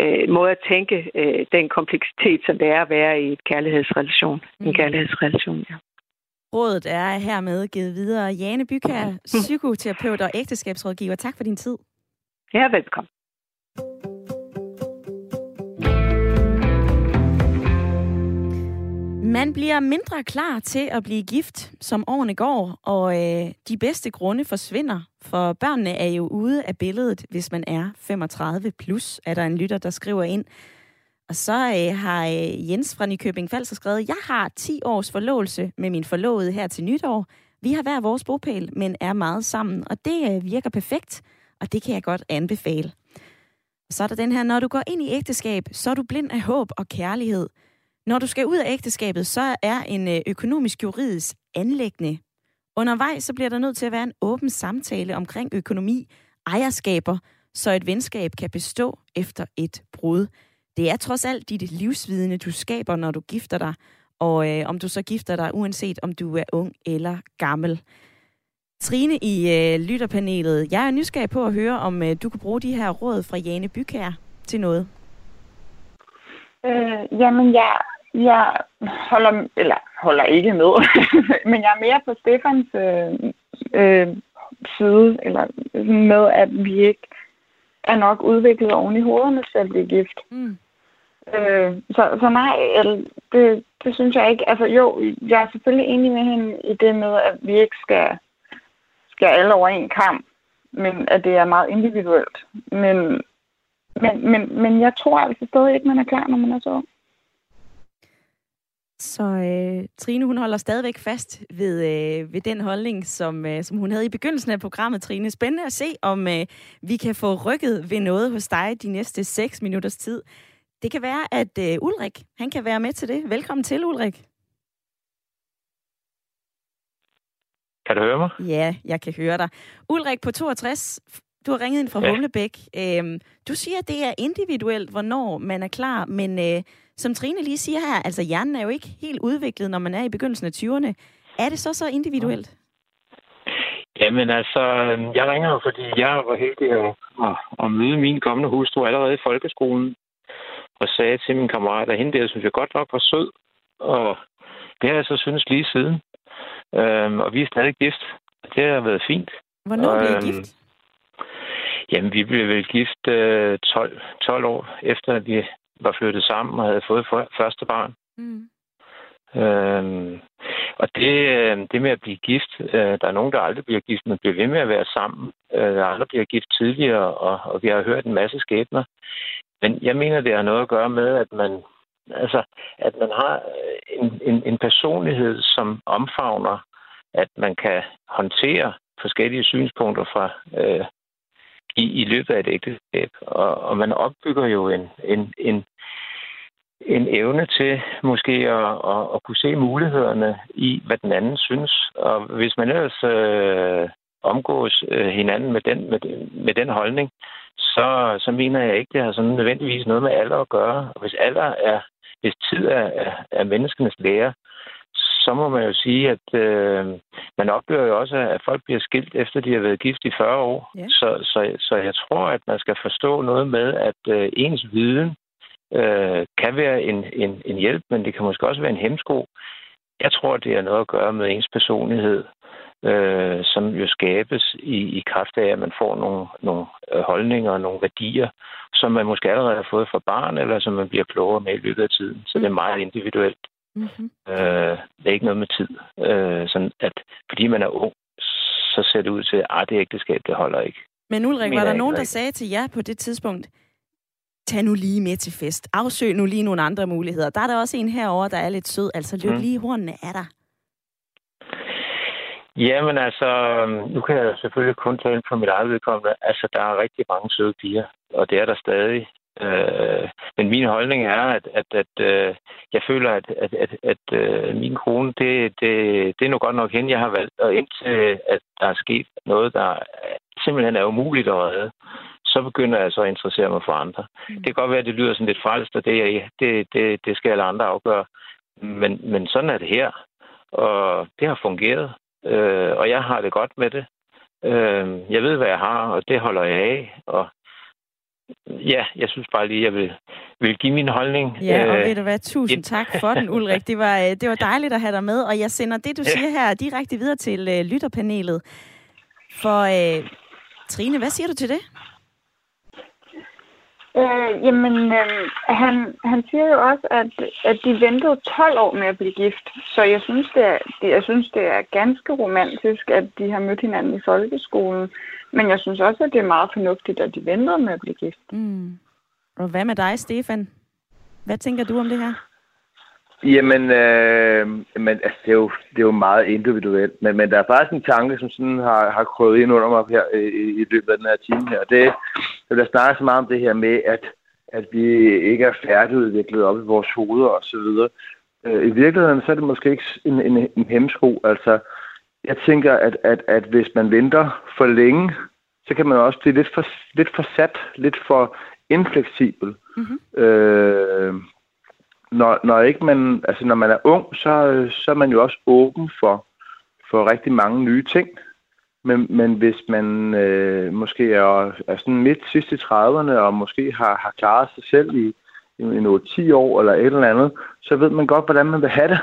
Speaker 9: øh, måde at tænke øh, den kompleksitet, som det er at være i et kærlighedsrelation. En mm. kærlighedsrelation, ja.
Speaker 1: Rådet er hermed givet videre. Jane Bykær, psykoterapeut og ægteskabsrådgiver. Tak for din tid.
Speaker 9: Ja, velkommen.
Speaker 1: Man bliver mindre klar til at blive gift, som årene går, og øh, de bedste grunde forsvinder, for børnene er jo ude af billedet, hvis man er 35 plus, er der en lytter, der skriver ind. Og så øh, har øh, Jens fra Nykøbing Falster skrevet, jeg har 10 års forlovelse med min forlovede her til nytår. Vi har hver vores bopæl, men er meget sammen, og det øh, virker perfekt, og det kan jeg godt anbefale. Så er der den her, når du går ind i ægteskab, så er du blind af håb og kærlighed. Når du skal ud af ægteskabet, så er en øh, økonomisk juridisk anlæggende. Undervejs så bliver der nødt til at være en åben samtale omkring økonomi, ejerskaber, så et venskab kan bestå efter et brud. Det er trods alt dit livsvidende, du skaber, når du gifter dig, og øh, om du så gifter dig, uanset om du er ung eller gammel. Trine i øh, lytterpanelet, jeg er nysgerrig på at høre, om øh, du kan bruge de her råd fra Jane Bykær til noget.
Speaker 3: Øh, jamen, jeg, jeg holder, eller holder ikke med, men jeg er mere på Stefans øh, øh, side, eller med, at vi ikke er nok udviklet oven i hovederne til at blive gift. Mm. Øh, så, så nej, det, det synes jeg ikke. Altså jo, jeg er selvfølgelig enig med hende i det med, at vi ikke skal, skal alle over en kamp, men at det er meget individuelt. Men, men, men, men jeg tror altså stadig ikke, man er klar, når man er så
Speaker 1: Så øh, Trine, hun holder stadigvæk fast ved, øh, ved den holdning, som, øh, som hun havde i begyndelsen af programmet, Trine. Spændende at se, om øh, vi kan få rykket ved noget hos dig de næste 6 minutters tid. Det kan være, at øh, Ulrik, han kan være med til det. Velkommen til, Ulrik.
Speaker 10: Kan du høre mig?
Speaker 1: Ja, jeg kan høre dig. Ulrik på 62, du har ringet ind fra ja. Humlebæk. Øhm, du siger, at det er individuelt, hvornår man er klar, men øh, som Trine lige siger her, altså hjernen er jo ikke helt udviklet, når man er i begyndelsen af 20'erne. Er det så så individuelt?
Speaker 10: Jamen altså, jeg ringer jo, fordi jeg var heldig at, at, møde min kommende hustru allerede i folkeskolen og sagde til min kammerat, at hende der synes jeg godt nok var sød. Og det har jeg så synes lige siden. Øhm, og vi er stadig gift. Det har været fint.
Speaker 1: Hvornår blev I øhm, gift?
Speaker 10: Jamen, vi blev vel gift øh, 12, 12 år efter, at vi var flyttet sammen og havde fået første barn. Mm. Øhm, og det, øh, det med at blive gift, øh, der er nogen, der aldrig bliver gift, men bliver ved med at være sammen. Øh, der aldrig bliver gift tidligere, og, og vi har hørt en masse skæbner. Men jeg mener, det har noget at gøre med, at man, altså, at man har øh, en, en, en personlighed, som omfavner, at man kan håndtere forskellige synspunkter fra øh, i, i løbet af et ægteskab. Og, og man opbygger jo en, en, en, en evne til måske at, at, at kunne se mulighederne i, hvad den anden synes. Og hvis man ellers øh, omgås øh, hinanden med den, med, med den holdning, så, så mener jeg ikke, det har sådan nødvendigvis noget med alder at gøre. Og hvis alder er, hvis tid er, er, er menneskenes lære, så må man jo sige, at øh, man oplever jo også, at folk bliver skilt, efter de har været gift i 40 år. Ja. Så, så, så jeg tror, at man skal forstå noget med, at øh, ens viden øh, kan være en, en, en hjælp, men det kan måske også være en hemsko. Jeg tror, det har noget at gøre med ens personlighed øh, som jo skabes i, i kraft af, at man får nogle, nogle øh, holdninger og nogle værdier, som man måske allerede har fået fra barn, eller som man bliver klogere med i løbet af tiden. Så mm. det er meget individuelt. Mm-hmm. Øh, det er ikke noget med tid. Øh, sådan at fordi man er ung, så ser det ud til, at det ægteskab, det holder ikke.
Speaker 1: Men Ulrik, var der nogen, der sagde til jer på det tidspunkt, tag nu lige med til fest. Afsøg nu lige nogle andre muligheder. Der er der også en herover, der er lidt sød. Altså, løb mm. lige hornene af dig.
Speaker 10: Jamen altså, nu kan jeg selvfølgelig kun tale for mit eget vedkommende. Altså, der er rigtig mange søde piger, og det er der stadig. Øh, men min holdning er, at, at, at øh, jeg føler, at, at, at, at øh, min kone, det, det, det er nu godt nok hende, jeg har valgt. Og indtil at der er sket noget, der simpelthen er umuligt at redde, så begynder jeg så at interessere mig for andre. Mm. Det kan godt være, at det lyder sådan lidt frelst, og det, det, det, det skal alle andre afgøre. Men, men sådan er det her. Og det har fungeret. Øh, og jeg har det godt med det. Øh, jeg ved, hvad jeg har, og det holder jeg af. Og ja, jeg synes bare lige, jeg vil, vil give min holdning.
Speaker 1: Ja, og øh, ved du hvad, tusind tak for den, Ulrik. Det var, øh, det var dejligt at have dig med, og jeg sender det, du siger her, direkte videre til øh, lytterpanelet. For øh, Trine, hvad siger du til det?
Speaker 3: Øh, jamen, øh, han, han siger jo også, at, at de ventede 12 år med at blive gift. Så jeg synes, det er, det, jeg synes, det er ganske romantisk, at de har mødt hinanden i folkeskolen. Men jeg synes også, at det er meget fornuftigt, at de ventede med at blive gift.
Speaker 1: Mm. Og hvad med dig, Stefan? Hvad tænker du om det her?
Speaker 4: Jamen, øh, men, altså, det, er jo, det er jo meget individuelt, men, men der er faktisk en tanke, som sådan har, har krøvet ind under mig her i, i løbet af den her time her. Det, det der snakker så meget om det her med, at, at vi ikke er færdigudviklet op i vores hoveder og så videre. Øh, I virkeligheden så er det måske ikke en, en, en hemsko. Altså, jeg tænker, at, at, at hvis man venter for længe, så kan man også blive lidt for, lidt for sat, lidt for infleksibel. Mm-hmm. Øh, når, når, ikke man, altså når man er ung, så, så er man jo også åben for, for rigtig mange nye ting. Men, men hvis man øh, måske er, er sådan midt sidst i 30'erne, og måske har, har klaret sig selv i, i, i 10 år eller et eller andet, så ved man godt, hvordan man vil have det.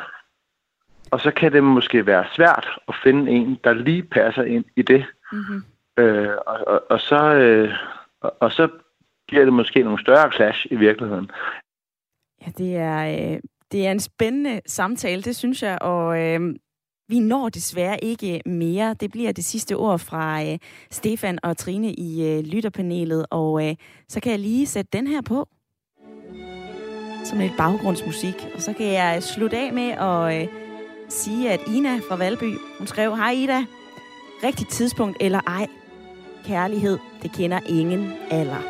Speaker 4: Og så kan det måske være svært at finde en, der lige passer ind i det. Mm-hmm. Øh, og, og, og, så, øh, og, og så giver det måske nogle større clash i virkeligheden.
Speaker 1: Ja, det er, øh, det er en spændende samtale, det synes jeg, og øh, vi når desværre ikke mere. Det bliver det sidste ord fra øh, Stefan og Trine i øh, lytterpanelet, og øh, så kan jeg lige sætte den her på som et baggrundsmusik, og så kan jeg slutte af med at øh, sige, at Ina fra Valby, hun skrev, Hej Ida, rigtigt tidspunkt eller ej, kærlighed, det kender ingen alder.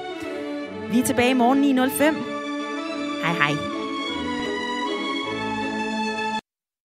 Speaker 1: Vi er tilbage i morgen 9.05. Hej hej.